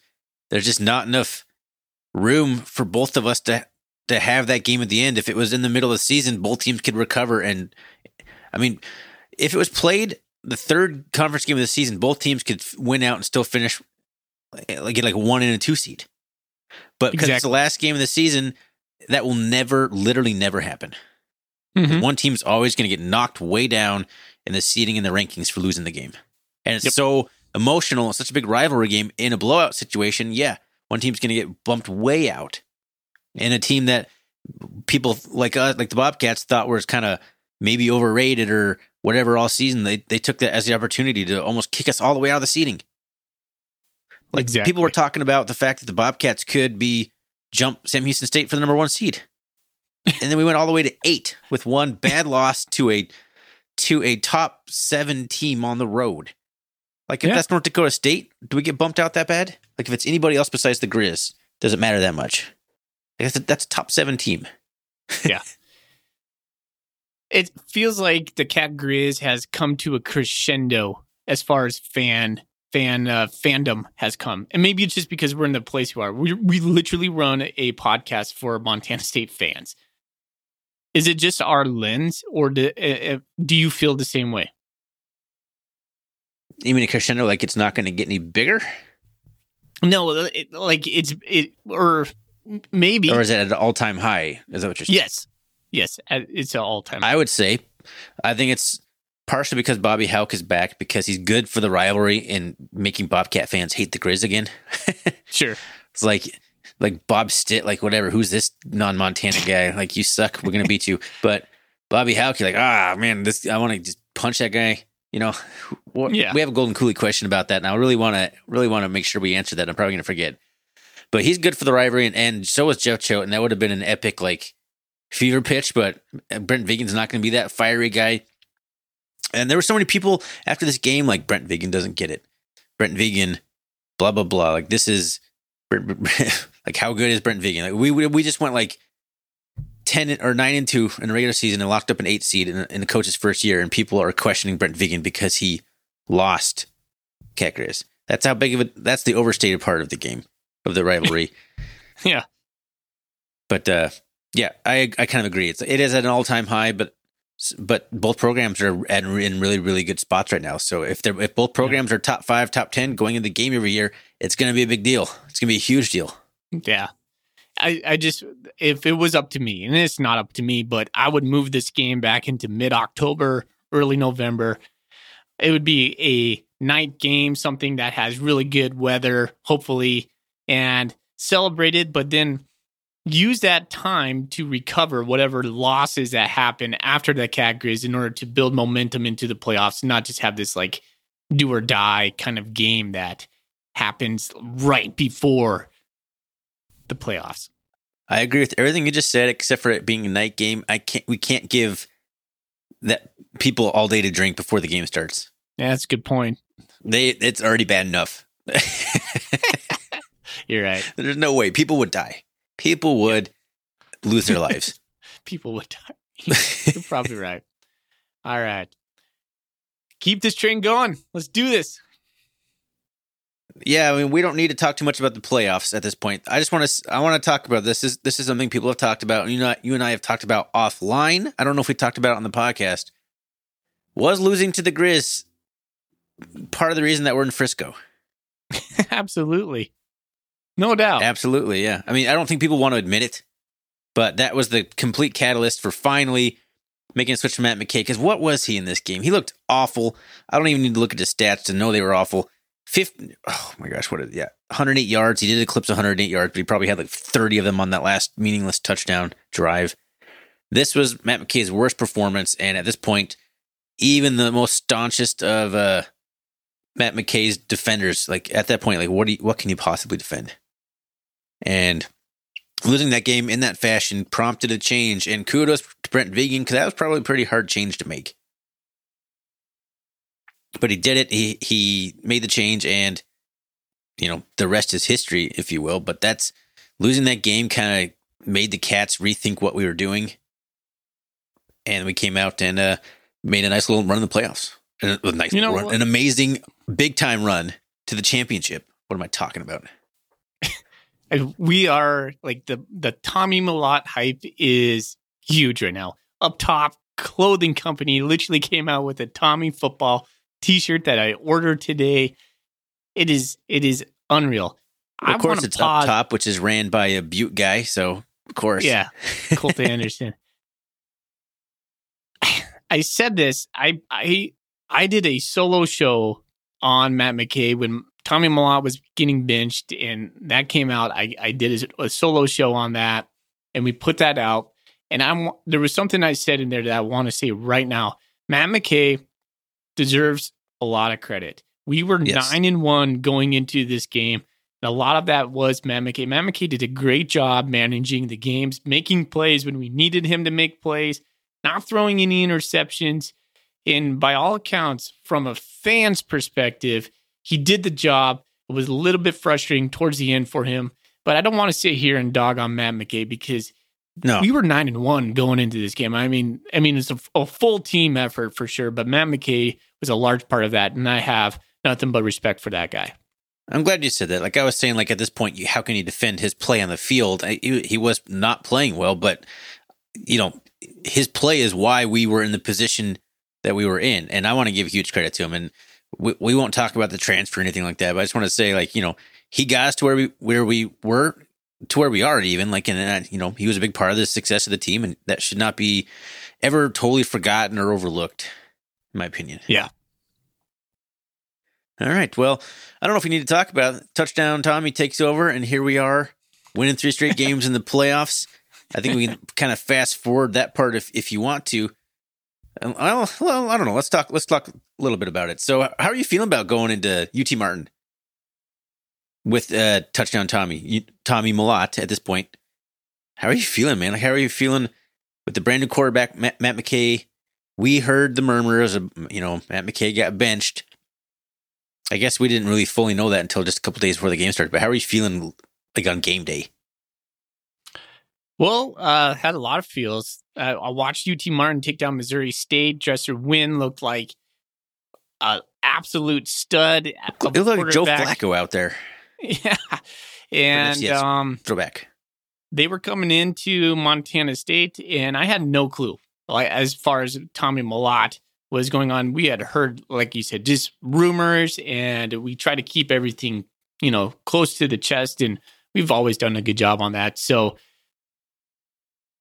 there's just not enough room for both of us to to have that game at the end. If it was in the middle of the season, both teams could recover. And I mean, if it was played the third conference game of the season, both teams could win out and still finish like get like one and a two seed. But because it's the last game of the season, that will never, literally never happen. Mhm. One team's always going to get knocked way down in the seeding and the rankings for losing the game. And it's Yep. so emotional. It's such a big rivalry game in a blowout situation. Yeah, one team's going to get bumped way out. And a team that people like us, like the Bobcats, thought was kind of maybe overrated or whatever all season, they, they took that as the opportunity to almost kick us all the way out of the seeding. Like Exactly. people were talking about the fact that the Bobcats could be jump Sam Houston State for the number one seed. and then we went all the way to eight with one bad [laughs] loss to a to a top seven team on the road. Like if Yeah. that's North Dakota State, do we get bumped out that bad? Like if it's anybody else besides the Grizz, does it matter that much? I guess that's a top seven team. [laughs] Yeah. It feels like the Cat Grizz has come to a crescendo as far as fan fan uh, fandom has come, and maybe it's just because we're in the place we are. We we literally run a podcast for Montana State fans. Is it just our lens, or do, uh, uh, do you feel the same way? You mean a crescendo like it's not going to get any bigger? No, it, like it's it or maybe Or is it at an all time high? Is that what you're saying? yes, yes, it's an all time. I would say, I think it's partially because Bobby Hauck is back because he's good for the rivalry and making Bobcat fans hate the Grizz again. [laughs] Sure, it's like like Bob Stitt, like whatever. Who's this non Montana guy? Like you suck. We're gonna beat you. [laughs] But Bobby Hauck, you're like, ah man, this I want to just punch that guy. You know, [laughs] what, Yeah. we have a Golden Coolie question about that, and I really want to really want to make sure we answer that. I'm probably going to forget, but he's good for the rivalry, and, and so is Jeff Choate, and that would have been an epic like fever pitch. But uh, Brent Vigen's not going to be that fiery guy. And there were so many people after this game, like Brent Vigen doesn't get it. Brent Vigen, blah blah blah. Like this is [laughs] like how good is Brent Vigen? Like we we just went like ten or nine and two in the regular season and locked up an eight seed in, in the coach's first year, and people are questioning Brent Vigen because he lost Grizz. That's how big of a that's the overstated part of the game of the rivalry. [laughs] Yeah. But uh, yeah, I I kind of agree. It's it is at an all time high, but but both programs are at, in really really good spots right now. So if they're if both programs are top five, top ten going into the game every year, it's going to be a big deal. It's going to be a huge deal. Yeah. I, I just, if it was up to me, and it's not up to me, but I would move this game back into mid October, early November. It would be a night game, something that has really good weather, hopefully, and celebrated, but then use that time to recover whatever losses that happen after the cat grizz in order to build momentum into the playoffs, not just have this like do or die kind of game that happens right before the playoffs. I agree with everything you just said, except for it being a night game. I can't. We can't give that people all day to drink before the game starts. Yeah, that's a good point. They it's already bad enough. [laughs] You're right. [laughs] There's no way people would die. People would lose their [laughs] lives. People would die. [laughs] You're probably right. All right. Keep this train going. Let's do this. Yeah, I mean, we don't need to talk too much about the playoffs at this point. I just want to, I want to talk about this. This, this is something people have talked about. You know, you and I have talked about offline. I don't know if we talked about it on the podcast. Was losing to the Grizz part of the reason that we're in Frisco? Absolutely. No doubt. Absolutely, yeah. I mean, I don't think people want to admit it, but that was the complete catalyst for finally making a switch to Matt McKay. Because what was he in this game? He looked awful. I don't even need to look at his stats to know they were awful. 50, oh my gosh, what is yeah, 108 yards. He did eclipse 108 yards, but he probably had like 30 of them on that last meaningless touchdown drive. This was Matt McKay's worst performance, and at this point, even the most staunchest of uh, Matt McKay's defenders, like at that point, like what do you, what can you possibly defend? And losing that game in that fashion prompted a change. And kudos to Brent Vigen because that was probably a pretty hard change to make. But he did it. He he made the change, and you know the rest is history, if you will. But that's losing that game kind of made the Cats rethink what we were doing, and we came out and uh, made a nice little run in the playoffs. And a nice You know run, an amazing big time run to the championship. What am I talking about? And we are like the the Tommy Mellott hype is huge right now. Up top, clothing company literally came out with a Tommy football t-shirt that I ordered today. It is it is unreal. Of course, it's pause- up top, which is ran by a Butte guy. So of course, Yeah, Colt Anderson. [laughs] I said this. I I I did a solo show on Matt McKay when Tommy Mellott was getting benched, and that came out. I I did a, a solo show on that, and we put that out. And I'm there was something I said in there that I want to say right now. Matt McKay deserves a lot of credit. We were Yes. nine and one going into this game. And a lot of that was Matt McKay. Matt McKay did a great job managing the games, making plays when we needed him to make plays, not throwing any interceptions. And by all accounts, from a fan's perspective, he did the job. It was a little bit frustrating towards the end for him. But I don't want to sit here and dog on Matt McKay because no, we were nine and one going into this game. I mean, I mean, it's a, a full team effort for sure. But Matt McKay was a large part of that, and I have nothing but respect for that guy. I'm glad you said that. Like I was saying, like at this point, you, how can you defend his play on the field? I, he, he was not playing well, but you know, his play is why we were in the position that we were in, and I want to give huge credit to him. And we, we won't talk about the transfer or anything like that, but I just want to say, like you know, he got us to where we where we were to where we are even like and you know he was a big part of the success of the team and that should not be ever totally forgotten or overlooked in my opinion Yeah. all right well i don't know if we need to talk about it. touchdown tommy takes over and here we are winning three straight games in the playoffs i think we can kind of fast forward that part if, if you want to Well, well, I don't know. Let's talk. Let's talk a little bit about it. So, how are you feeling about going into UT Martin with uh, touchdown Tommy Tommy Mellott at this point? How are you feeling, man? How are you feeling with the brand new quarterback Matt, Matt McKay? We heard the murmurs of you know Matt McKay got benched. I guess we didn't really fully know that until just a couple days before the game started. But how are you feeling like on game day? Well, uh, had a lot of feels. Uh, I watched UT Martin take down Missouri State. Dresser Winn looked like an absolute stud. It looked like Joe Flacco out there. [laughs] Yeah, and yes, um, throwback. They were coming into Montana State, and I had no clue. Like as far as Tommy Mellott was going on, we had heard, like you said, just rumors, and we try to keep everything, you know, close to the chest, and we've always done a good job on that. So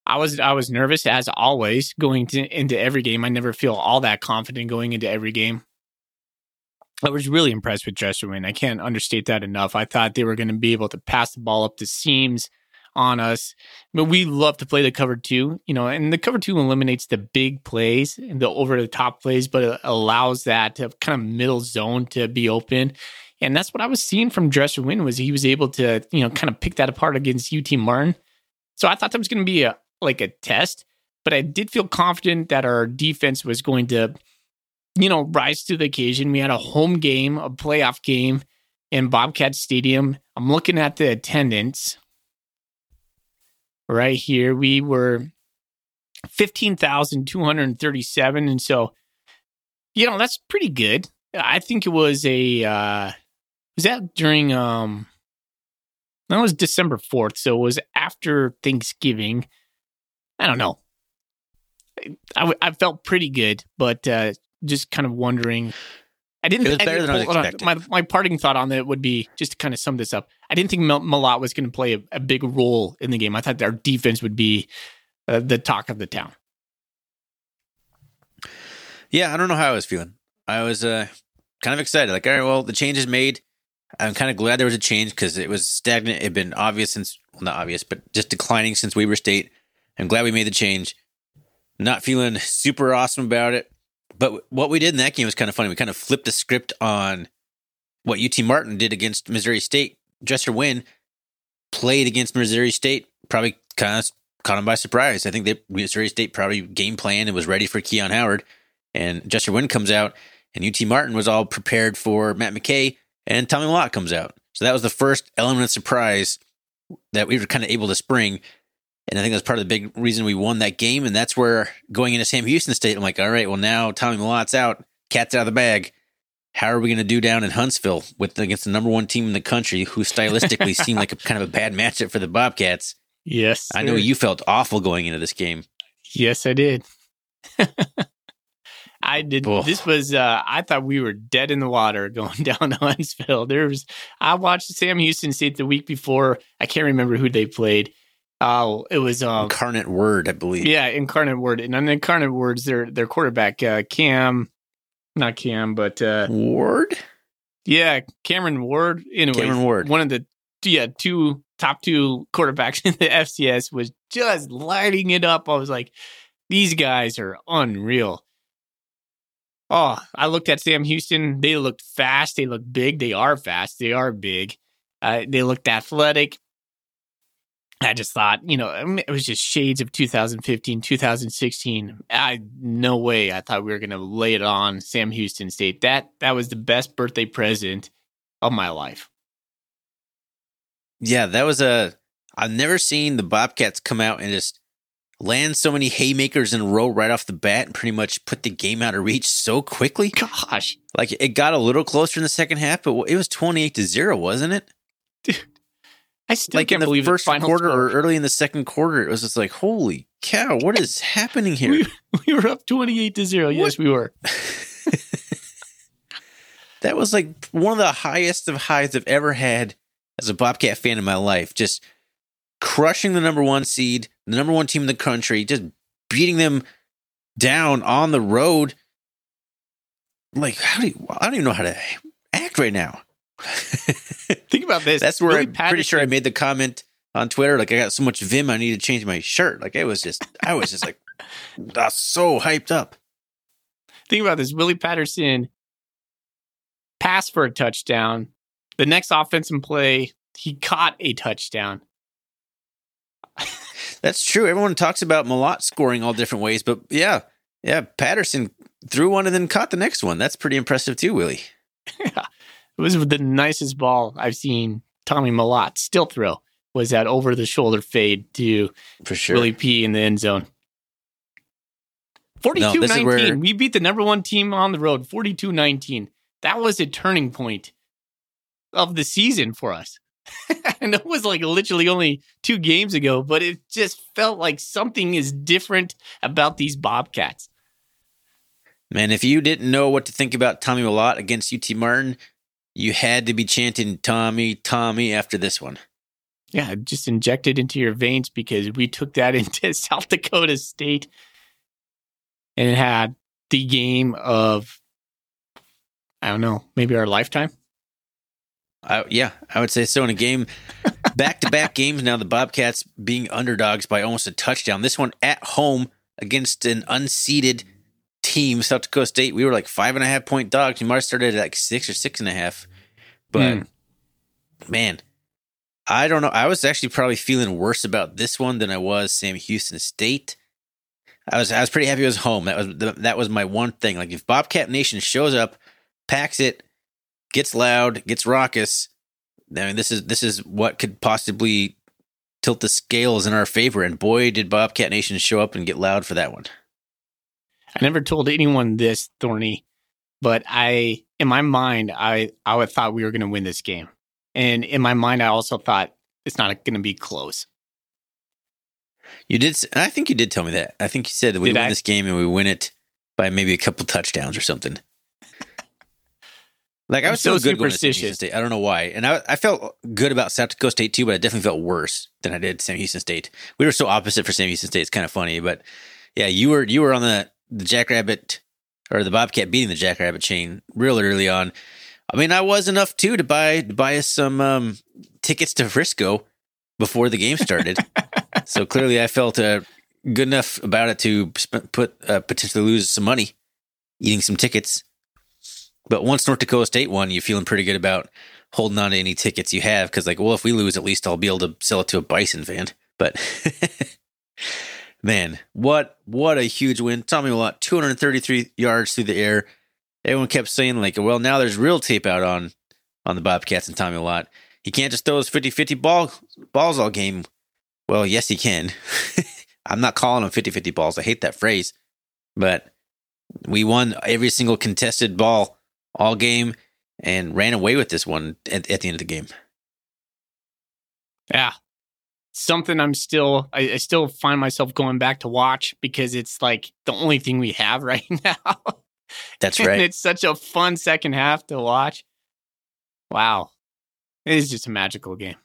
I was I was nervous as always going to, into every game. I never feel all that confident going into every game. I was really impressed with Winn. I can't understate that enough. I thought they were going to be able to pass the ball up the seams on us, but we love to play the cover two, you know, and the cover two eliminates the big plays and the over the top plays, but it allows that to kind of middle zone to be open. And that's what I was seeing from Dresser Winn was he was able to, you know, kind of pick that apart against UT Martin. So I thought that was going to be a, like a test, but I did feel confident that our defense was going to, you know, rise to the occasion. We had a home game, a playoff game in Bobcat Stadium. I'm looking at the attendance right here. We were 15,237. And so, you know, that's pretty good. I think it was a, uh, was that during, um, that was December 4th. So it was after Thanksgiving. I don't know. I, I felt pretty good, but uh, just kind of wondering. I didn't. It was better than I was expecting. My, my parting thought on it would be just to kind of sum this up. I didn't think Mal- Mellott was going to play a, a, big role in the game. I thought our defense would be uh, the talk of the town. Yeah, I don't know how I was feeling. I was uh, kind of excited. Like, all right, well, the change is made. I'm kind of glad there was a change because it was stagnant. It had been obvious since, well, not obvious, but just declining since Weber State. I'm glad we made the change. Not feeling super awesome about it. But what we did in that game was kind of funny. We kind of flipped the script on what UT Martin did against Missouri State. Dresser Winn played against Missouri State, probably kind of caught him by surprise. I think that Missouri State probably game planned and was ready for Keon Howard. And Dresser Winn comes out, and UT Martin was all prepared for Matt McKay, and Tommy Mellott comes out. So that was the first element of surprise that we were kind of able to spring. And I think that's part of the big reason we won that game. And that's where going into Sam Houston State, I'm like, all right, well, now Tommy Mellott's out, cat's out of the bag. How are we going to do down in Huntsville with against the number one team in the country who stylistically [laughs] seemed like a kind of a bad matchup for the Bobcats? Yes. Sir. I know you felt awful going into this game. Yes, I did. [laughs] I did. Oh. This was. Uh, I thought we were dead in the water [laughs] going down to Huntsville. There was. I watched Sam Houston State the week before. I can't remember who they played, Oh, it was um, Incarnate Word, I believe. Yeah, Incarnate Word, and on Incarnate Words, their their quarterback uh, Cam, not Cam, but uh, Ward. Yeah, Cameron Ward. Anyway, Cameron Ward, one of the yeah two top two quarterbacks [laughs] in the FCS, was just lighting it up. I was like, these guys are unreal. Oh, I looked at Sam Houston. They looked fast. They looked big. They are fast. They are big. Uh, they looked athletic. I just thought, you know, um, it was just shades of 2015, 2016. I no way I thought we were going to lay it on Sam Houston State. That that was the best birthday present of my life. Yeah, that was a I've never seen the Bobcats come out and just land so many haymakers in a row right off the bat and pretty much put the game out of reach so quickly. Gosh. Like it got a little closer in the second half, but it was 28 to 0, wasn't it? Dude I still like can't in the believe first quarter score. or early in the second quarter, it was just like, holy cow, what is [laughs] happening here? We, we were up 28 to 0. What? Yes, we were. [laughs] that was like one of the highest of highs I've ever had as a Bobcat fan in my life. Just crushing the number one seed, the number one team in the country, just beating them down on the road. Like, how do you, I don't even know how to act right now. [laughs] Think about this. That's where I'm Patterson. pretty sure I made the comment on Twitter. Like I got so much vim, I need to change my shirt. Like it was just, I was just like, that's [laughs] uh, so hyped up. think about this. Willie Patterson passed for a touchdown. The next offensive play, he caught a touchdown. [laughs] That's true. Everyone talks about Mellott scoring all different ways, but yeah, yeah, Patterson threw one and then caught the next one. That's pretty impressive too, Willie. yeah. It was the nicest ball I've seen Tommy Mellott still throw was that over the shoulder fade to for sure Willie P in the end zone. 42 no, 19. Where... We beat the number one team on the road, 42 19. That was a turning point of the season for us. [laughs] and it was like literally only two games ago, but it just felt like something is different about these Bobcats. Man, if you didn't know what to think about Tommy Mellott against UT Martin, you had to be chanting Tommy, Tommy after this one. Yeah, just injected into your veins because we took that [laughs] into South Dakota State and it had the game of, I don't know, maybe our lifetime. Uh, yeah, I would say so. In a game, back to back games now, the Bobcats being underdogs by almost a touchdown. This one at home against an unseeded team, South Dakota State, we were like five and a half point dogs. You might have started at like six or six and a half. But mm. man, I don't know. I was actually probably feeling worse about this one than I was Sam Houston State. I was I was pretty happy it was home. That was that was my one thing. Like if Bobcat Nation shows up, packs it, gets loud, gets raucous, I mean this is this is what could possibly tilt the scales in our favor. And boy, did Bobcat Nation show up and get loud for that one. I never told anyone this, Thorny, but I, in my mind, I, I would thought we were going to win this game. And in my mind, I also thought it's not going to be close. You did. I think you did tell me that. I think you said that we did win I? this game and we win it by maybe a couple touchdowns or something. Like I was so good superstitious. State. I don't know why, and I, I felt good about South Dakota State too, but I definitely felt worse than I did Sam Houston State. We were so opposite for Sam Houston State. It's kind of funny, but yeah, you were you were on the the Jackrabbit or the Bobcat beating the Jackrabbit chain real early on. I mean, I was enough too to buy to buy us some um, tickets to Frisco before the game started. [laughs] so clearly, I felt uh, good enough about it to sp- put uh, potentially lose some money eating some tickets. But once North Dakota State won, you're feeling pretty good about holding on to any tickets you have because, like, well, if we lose, at least I'll be able to sell it to a Bison fan. But [laughs] man, what what a huge win. Tommy Mellott, 233 yards through the air. Everyone kept saying, like, well, now there's real tape out on on the Bobcats and Tommy Mellott. He can't just throw his 50-50 ball, balls all game. Well, yes, he can. [laughs] I'm not calling them 50-50 balls. I hate that phrase. But we won every single contested ball all game and ran away with this one at, at the end of the game. Yeah, something I'm still I, I, still find myself going back to watch because it's like the only thing we have [laughs] right now. That's right. and it's such a fun second half to watch. Wow. It is just a magical game.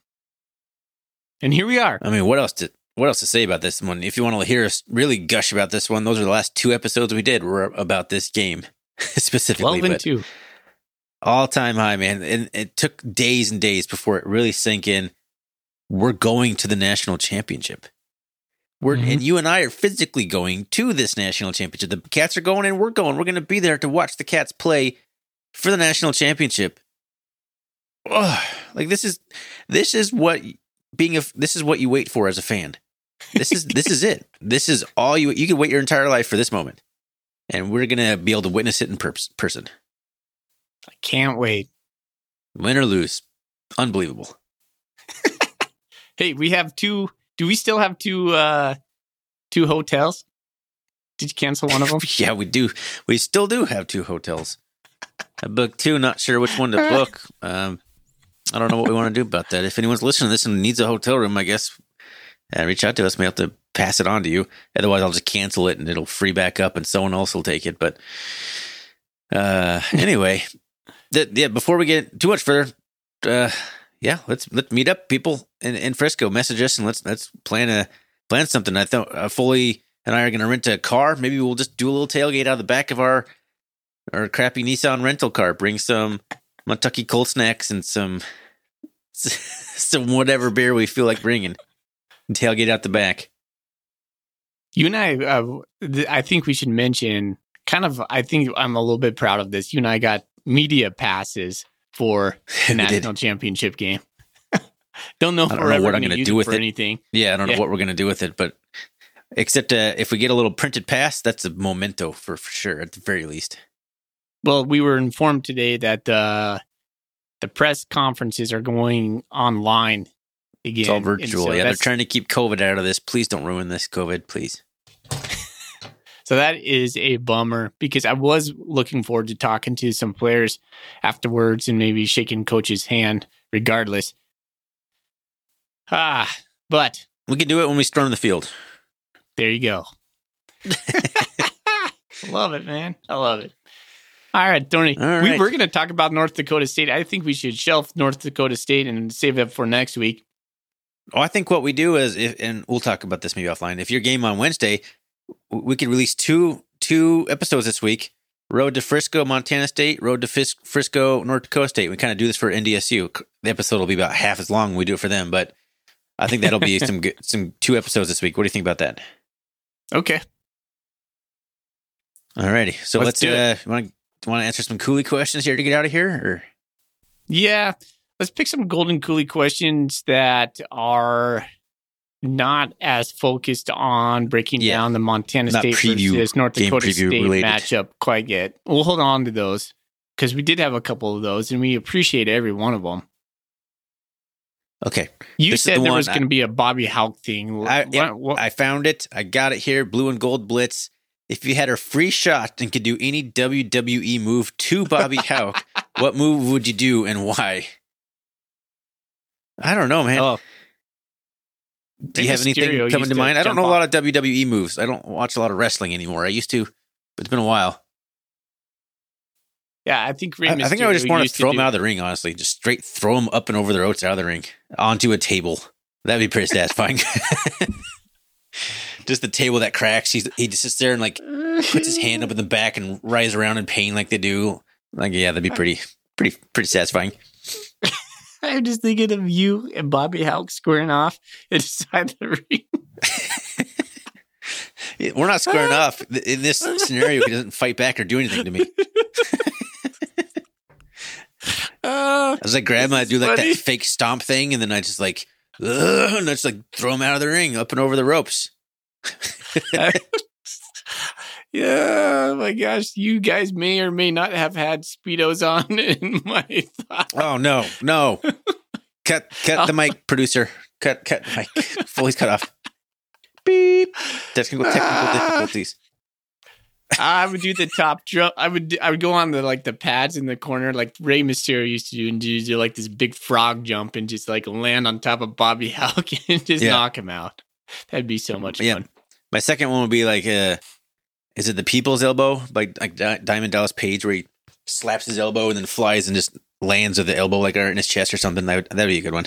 And here we are. I mean, what else to what else to say about this one? If you want to hear us really gush about this one, those are the last two episodes we did were about this game [laughs] specifically. 12 and 2. All time high, man. And it took days and days before it really sank in we're going to the national championship. We're, mm-hmm. And you and I are physically going to this national championship. The cats are going and we're going. We're going to be there to watch the cats play for the national championship. Ugh, like this is this is what being a this is what you wait for as a fan. This is this is it. [laughs] This is all you you can wait your entire life for this moment, and we're gonna be able to witness it in per- person. I can't wait. Win or lose, unbelievable. Hey, we have two. Do we still have two uh two hotels? Did you cancel one of them? [laughs] yeah, we do. We still do have two hotels. I booked two. Not sure which one to [laughs] book. Um, I don't know what we want to do about that. If anyone's listening to this and needs a hotel room, I guess uh, reach out to us. May have to pass it on to you. Otherwise, I'll just cancel it and it'll free back up, and someone else will take it. But uh, anyway, th- yeah. Before we get too much further, uh, yeah, let's let's meet up, people in, in Frisco. Message us and let's let's plan a plan something. I thought uh, Foley and I are going to rent a car. Maybe we'll just do a little tailgate out of the back of our our crappy Nissan rental car. Bring some Kentucky cold snacks and some [laughs] some whatever beer we feel like bringing. And tailgate out the back. You and I, uh, th- I think we should mention kind of, I think I'm a little bit proud of this. You and I got media passes for [laughs] the national championship game. [laughs] don't know if I don't we're know what I'm going to do with it. anything. Yeah, I don't know what we're gonna do with it, but except uh, if we get a little printed pass, that's a memento for, for sure, at the very least. Well, we were informed today that uh, the press conferences are going online again. It's all virtual. so yeah, they're trying to keep COVID out of this. Please don't ruin this, COVID, please. So that is a bummer because I was looking forward to talking to some players afterwards and maybe shaking coach's hand regardless. Ah, but We can do it when we storm the field. there you go. [laughs] [laughs] love it, man. I love it. All right, Tony. All We right. were going to talk about North Dakota State. I think we should shelf North Dakota State and save it for next week. Oh, I think what we do is, if, and we'll talk about this maybe offline. If your game on Wednesday, we could release two two episodes this week. Road to Frisco, Montana State. Road to Fis- Frisco, North Dakota State. We kind of do this for NDSU. The episode will be about half as long we do it for them, but I think that'll be [laughs] some good, some two episodes this week. What do you think about that? Okay. Alrighty, so Let's let's, do uh, want to want to answer some coolie questions here to get out of here, or Yeah. Let's pick some golden coolie questions that are not as focused on breaking Yeah. down the Montana Not State preview- versus North Dakota State related. matchup quite yet. We'll hold on to those because we did have a couple of those and we appreciate every one of them. okay, You This said the there was going to be a Bobby Hauck thing. I- What- yeah, what- I found it. I got it here. Blue and gold blitz. If you had a free shot and could do any WWE move to Bobby [laughs] Hauck, what move would you do and why? I don't know, man. oh, do you have anything Mysterio coming to to mind? I don't know a lot of WWE moves. I don't watch a lot of wrestling anymore. I used to, but it's been a while. yeah, I think Rey I, I think I would just want to throw him do- out of the ring, honestly. Just straight throw him up and over the ropes out of the ring onto a table. That'd be pretty satisfying. [laughs] just the table that cracks. He's, he just sits there and like puts his hand up in the back and rides around in pain like they do. Like, yeah, that'd be pretty, pretty, pretty satisfying. I'm just thinking of you and Bobby Hauck squaring off inside the [laughs] ring. We're not squaring off in this scenario. He doesn't fight back or do anything to me. [laughs] Uh, I was like, grab him, I do like funny. that fake stomp thing, and then I just like, ugh, and I just like throw him out of the ring, up and over the ropes. [laughs] yeah, oh my gosh, you guys may or may not have had speedos on [laughs] in my thought. Oh no, no! [laughs] cut, cut the mic, producer. Cut, cut the mic. [laughs] Fully cut off. Beep. Technical, technical difficulties. I would do the top jump. I would I would go on the like the pads in the corner, like Rey Mysterio used to do, and do, do like this big frog jump and just like land on top of Bobby Hauck and just Yeah. knock him out. That'd be so much Yeah. fun. My second one would be like, uh, is it the People's Elbow by like Di- Diamond Dallas Page, where he slaps his elbow and then flies and just lands with the elbow like in his chest or something? That would, that'd be a good one.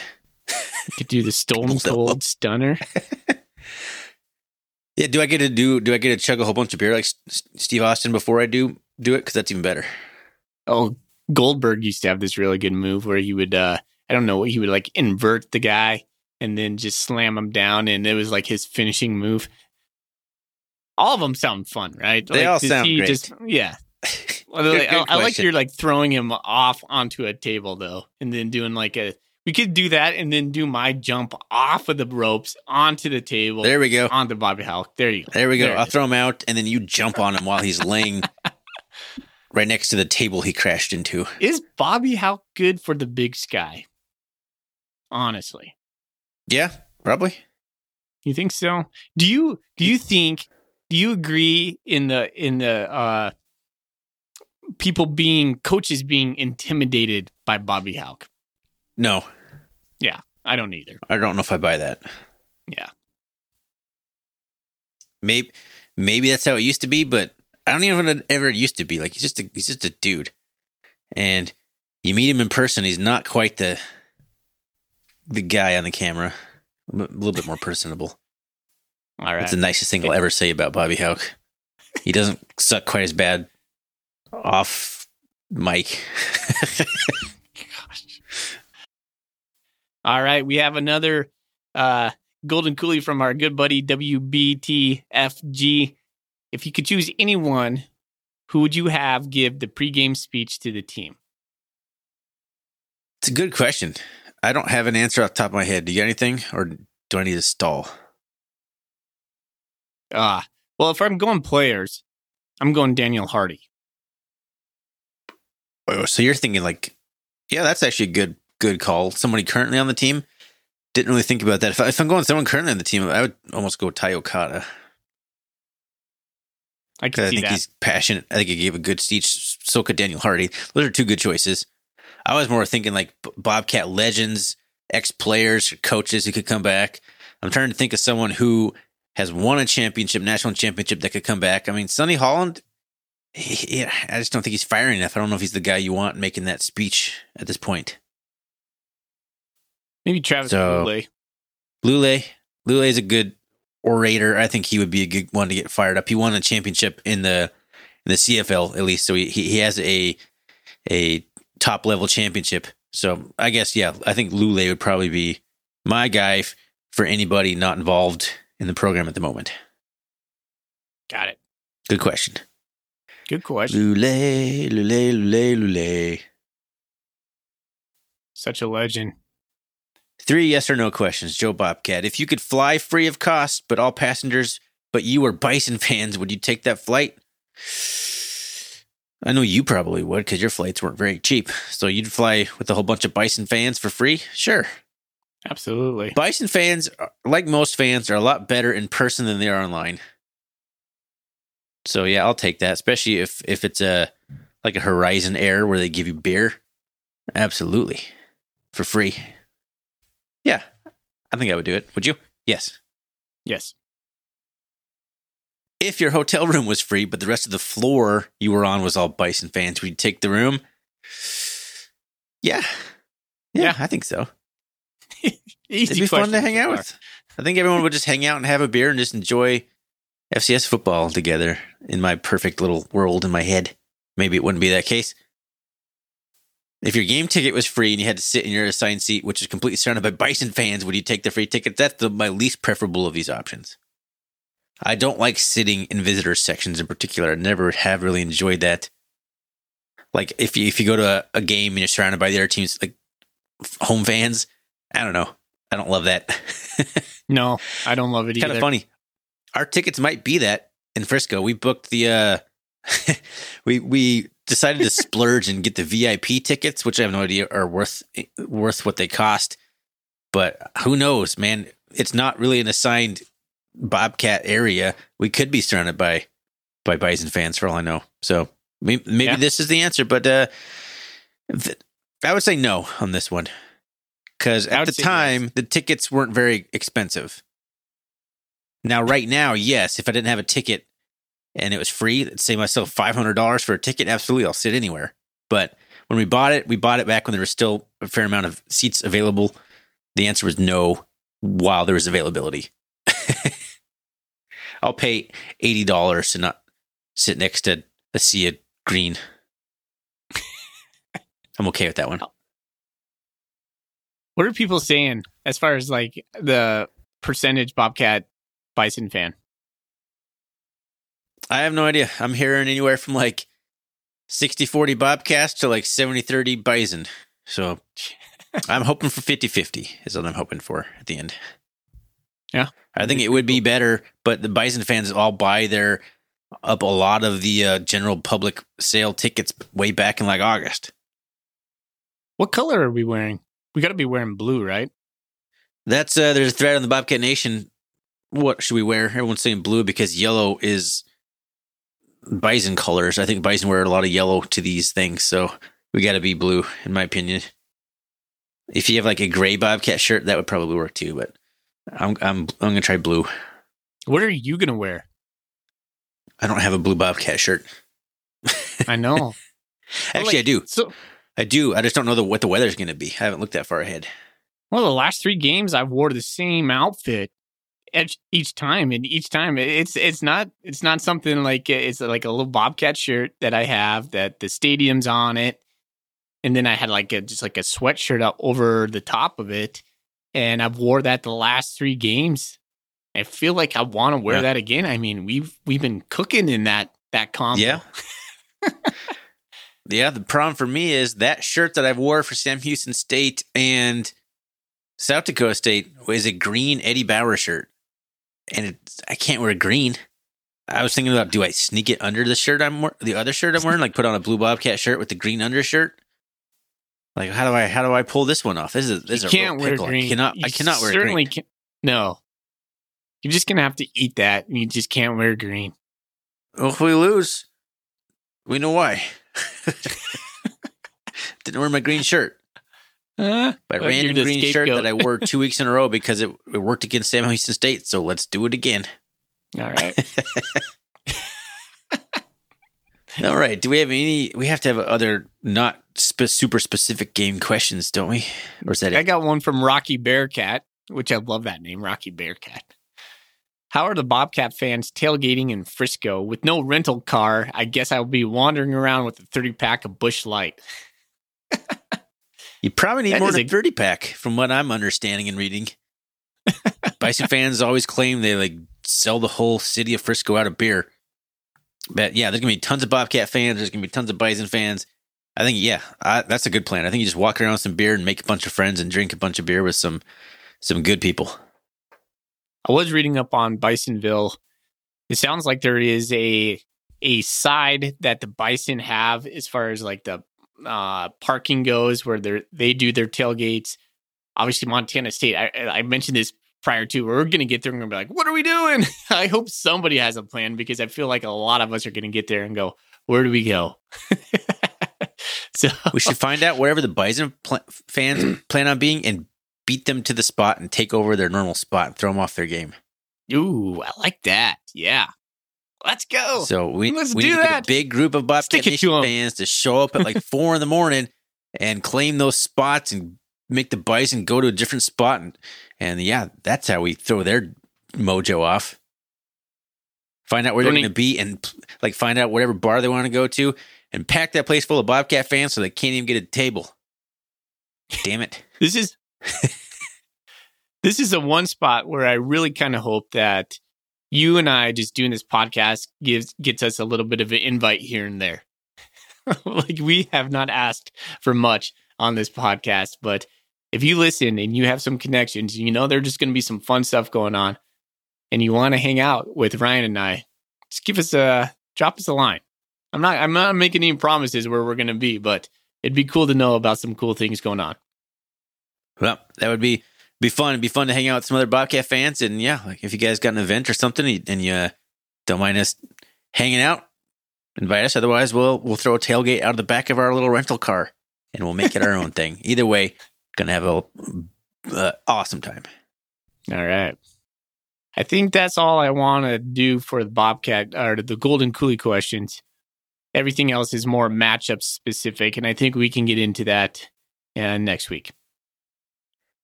Could do the Stone Cold Stunner. [laughs] Yeah, do I get to do? Do I get to chug a whole bunch of beer like S- Steve Austin before I do do it? Because that's even better. Oh, Goldberg used to have this really good move where he would, uh, I don't know, he would like invert the guy and then just slam him down, and it was like his finishing move. All of them sound fun, right? They Like, all sound great. Just, yeah. [laughs] Good- oh, good I, I like you're like throwing him off onto a table though, and then doing like a. We could do that and then do my jump off of the ropes onto the table, There we go. onto Bobby Hauck. There you go. There we go. There I'll throw him out, and then you jump on him while he's laying [laughs] right next to the table he crashed into. Is Bobby Hauck good for the big sky? Honestly. Yeah, probably. You think so? Do you do you think do you agree in the in the uh people being coaches being intimidated by Bobby Hauck? No, Yeah, I don't either. I don't know if I buy that. Yeah. Maybe, maybe that's how it used to be, but I don't even know if it ever used to be. Like he's just a he's just a dude, and you meet him in person, he's not quite the the guy on the camera. A little bit more personable. All right. That's the nicest thing I'll ever say about Bobby Hauck. He doesn't suck quite as bad off mic. Gosh. [laughs] All right, we have another uh golden coolie from our good buddy WBTFG. If you could choose anyone who would you have give the pregame speech to the team? It's a good question. I don't have an answer off the top of my head. Do you got anything, or do I need to stall? Ah, uh, well, if I'm going players, I'm going Daniel Hardy. Oh, so you're thinking like, yeah, that's actually a good good call. Somebody currently on the team. Didn't really think about that. If, I, if I'm going someone currently on the team, I would almost go Ty Okada. I can I think that. he's passionate. I think he gave a good speech. So could Daniel Hardy. Those are two good choices. I was more thinking like Bobcat legends, ex players, coaches who could come back. I'm trying to think of someone who has won a championship, national championship that could come back. I mean, Sonny Holland. He, yeah, I just don't think he's firing enough. I don't know if he's the guy you want making that speech at this point. Maybe Travis So- Lulay. Lule, Lulay is a good orator. I think he would be a good one to get fired up. He won a championship in the in the CFL at least, so he he has a a top level championship. So I guess yeah, I think Lulay would probably be my guy f- for anybody not involved in the program at the moment. Got it. Good question. Good question. Lulay, Lulay, Lulay, Lulay. Such a legend. Three yes or no questions. Joe Bobcat. If you could fly free of cost, but all passengers, but you were Bison [laughs] fans, would you take that flight? I know you probably would because your flights weren't very cheap. So you'd fly with a whole bunch of Bison fans for free? Sure. Absolutely. Bison fans, uh, like most fans, are a lot better in person than they are online. So yeah, I'll take that, especially if if it's a like a Horizon Air where they give you beer. Absolutely, for free. Yeah, I think I would do it. Would you? Yes. Yes. If your hotel room was free, but the rest of the floor you were on was all Bison fans, would you take the room? Yeah. Yeah, Yeah. I think so. [laughs] Easy It'd be fun to hang out with. I think everyone would just hang out and have a beer and just enjoy FCS football together in my perfect little world in my head. Maybe it wouldn't be that case. If your game ticket was free and you had to sit in your assigned seat, which is completely surrounded by Bison fans, would you take the free ticket? That's the, my least preferable of these options. I don't like sitting in visitor sections in particular. I never have really enjoyed that. Like if you if you go to a, a game and you're surrounded by the other teams, like home fans, I don't know. I don't love that. [laughs] No, I don't love it either. kind of funny. Our tickets might be that in Frisco. We booked the uh [laughs] we we decided to splurge and get the VIP tickets, which I have no idea are worth worth what they cost. But who knows, man? It's not really an assigned Bobcat area. We could be surrounded by by Bison fans for all I know. So maybe, maybe Yeah. this is the answer, but uh th- I would say no on this one. Because at the time, the tickets weren't very expensive. Now, right now, yes, if I didn't have a ticket and it was free, let's say myself $500 for a ticket, absolutely, I'll sit anywhere. But when we bought it, we bought it back when there was still a fair amount of seats available. The answer was no while there was availability. [laughs] I'll pay $80 to not sit next to a sea of green. [laughs] I'm okay with that one. What are people saying as far as like the percentage Bobcat Bison fan? I have no idea. I'm hearing anywhere from like 60 40 Bobcats to like 70 30 Bison. So [laughs] I'm hoping for 50 50 is what I'm hoping for at the end. Yeah. I think it would be better, but the Bison fans all buy their up a lot of the uh, general public sale tickets way back in like August. What color are we wearing? We got to be wearing blue, right? That's uh there's a thread on the Bobcat Nation. What should we wear? Everyone's saying blue because yellow is bison colors. I think bison wear a lot of yellow to these things, so we got to be blue, in my opinion. If you have like a gray Bobcat shirt, that would probably work too. But I'm I'm I'm gonna try blue. What are you gonna wear? I don't have a blue Bobcat shirt. I know. [laughs] Actually, I do. So, I do. I just don't know the, what the weather's gonna be. I haven't looked that far ahead. well, the last three games I've wore the same outfit each, each time, and each time it's it's not it's not something like uh, it's like a little Bobcat shirt that I have that the stadium's on it, and then I had like a just like a sweatshirt up over the top of it, and I've wore that the last three games. I feel like I want to wear Yeah. that again. I mean, we've we've been cooking in that that combo. Yeah. [laughs] yeah, the problem for me is that shirt that I've wore for Sam Houston State and South Dakota State was a green Eddie Bauer shirt, and I can't wear green. I was thinking about do I sneak it under the shirt I'm wearing, the other shirt I'm wearing, like put on a blue Bobcat shirt with the green undershirt. Like how do I how do I pull this one off? This is this you is a can't wear green. I cannot You I cannot wear certainly green. Can, no, you're just gonna have to eat that. and You just can't wear green. Well, if we lose, we know why. [laughs] Didn't wear my green shirt. Uh, My Well, random the green shirt that I wore two [laughs] weeks in a row because it, it worked against Sam Houston State. So let's do it again. all right. [laughs] All right. Do we have any? We have to have other not super specific game questions, don't we? Or is that I it? got one from Rocky Bearcat, which I love that name, Rocky Bearcat. How are the Bobcat fans tailgating in Frisco with no rental car? I guess I'll be wandering around with a 30 pack of Busch Light. You probably need That more than a- a 30 pack, from what I'm understanding and reading. [laughs] Bison fans always claim they like sell the whole city of Frisco out of beer. But yeah, there's gonna be tons of Bobcat fans. There's gonna be tons of Bison fans. I think yeah, I, that's a good plan. I think you just walk around with some beer and make a bunch of friends and drink a bunch of beer with some some good people. I was reading up on Bisonville. It sounds like there is a a side that the Bison have as far as like the uh, parking goes, where they they do their tailgates. Obviously, Montana State. I, I mentioned this prior to. We're going to get there and be like, "What are we doing?" [laughs] I hope somebody has a plan because I feel like a lot of us are going to get there and go, "Where do we go?" [laughs] so We should find out wherever the Bison pl- fans [clears throat] plan on being and beat them to the spot and take over their normal spot and throw them off their game. Ooh, I like that. Yeah. Let's go. So we, Let's we do need to get that. a big group of Bobcat to fans to show up at like [laughs] four in the morning and claim those spots and make the Bison go to a different spot. And, and yeah, that's how we throw their mojo off. Find out where they're Tony- going to be and like find out whatever bar they want to go to and pack that place full of Bobcat fans so they can't even get a table. [laughs] Damn it. This is [laughs] this is a one spot where I really kind of hope that you and I just doing this podcast gives gets us a little bit of an invite here and there. [laughs] like we have not asked for much on this podcast, but if you listen and you have some connections, you know there's just going to be some fun stuff going on, and you want to hang out with Ryan and I, just give us a drop us a line. I'm not I'm not making any promises where we're going to be, but it'd be cool to know about some cool things going on. Well, that would be be fun. It'd be fun to hang out with some other Bobcat fans. And yeah, like if you guys got an event or something and you uh, don't mind us hanging out, invite us. Otherwise, we'll we'll throw a tailgate out of the back of our little rental car and we'll make it our own thing. Either way, gonna have a uh, awesome time. All right. I think that's all I want to do for the Bobcat or the Golden Coolie questions. Everything else is more matchup specific, and I think we can get into that uh, next week.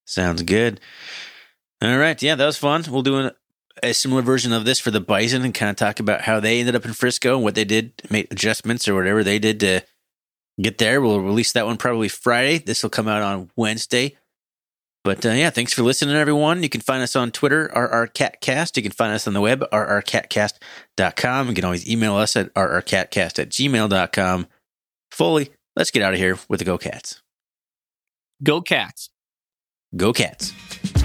Sounds good. All right, yeah, that was fun. We'll do an, a similar version of this for the Bison and kind of talk about how they ended up in Frisco and what they did, make adjustments or whatever they did to get there. We'll release that one probably Friday. This will come out on Wednesday. But uh, yeah, thanks for listening, everyone. You can find us on Twitter, RRCatcast. You can find us on the web, rrcatcast.com. You can always email us at rrcatcast at gmail.com. Fully, let's get out of here with the Go Cats. Go Cats. Go Cats!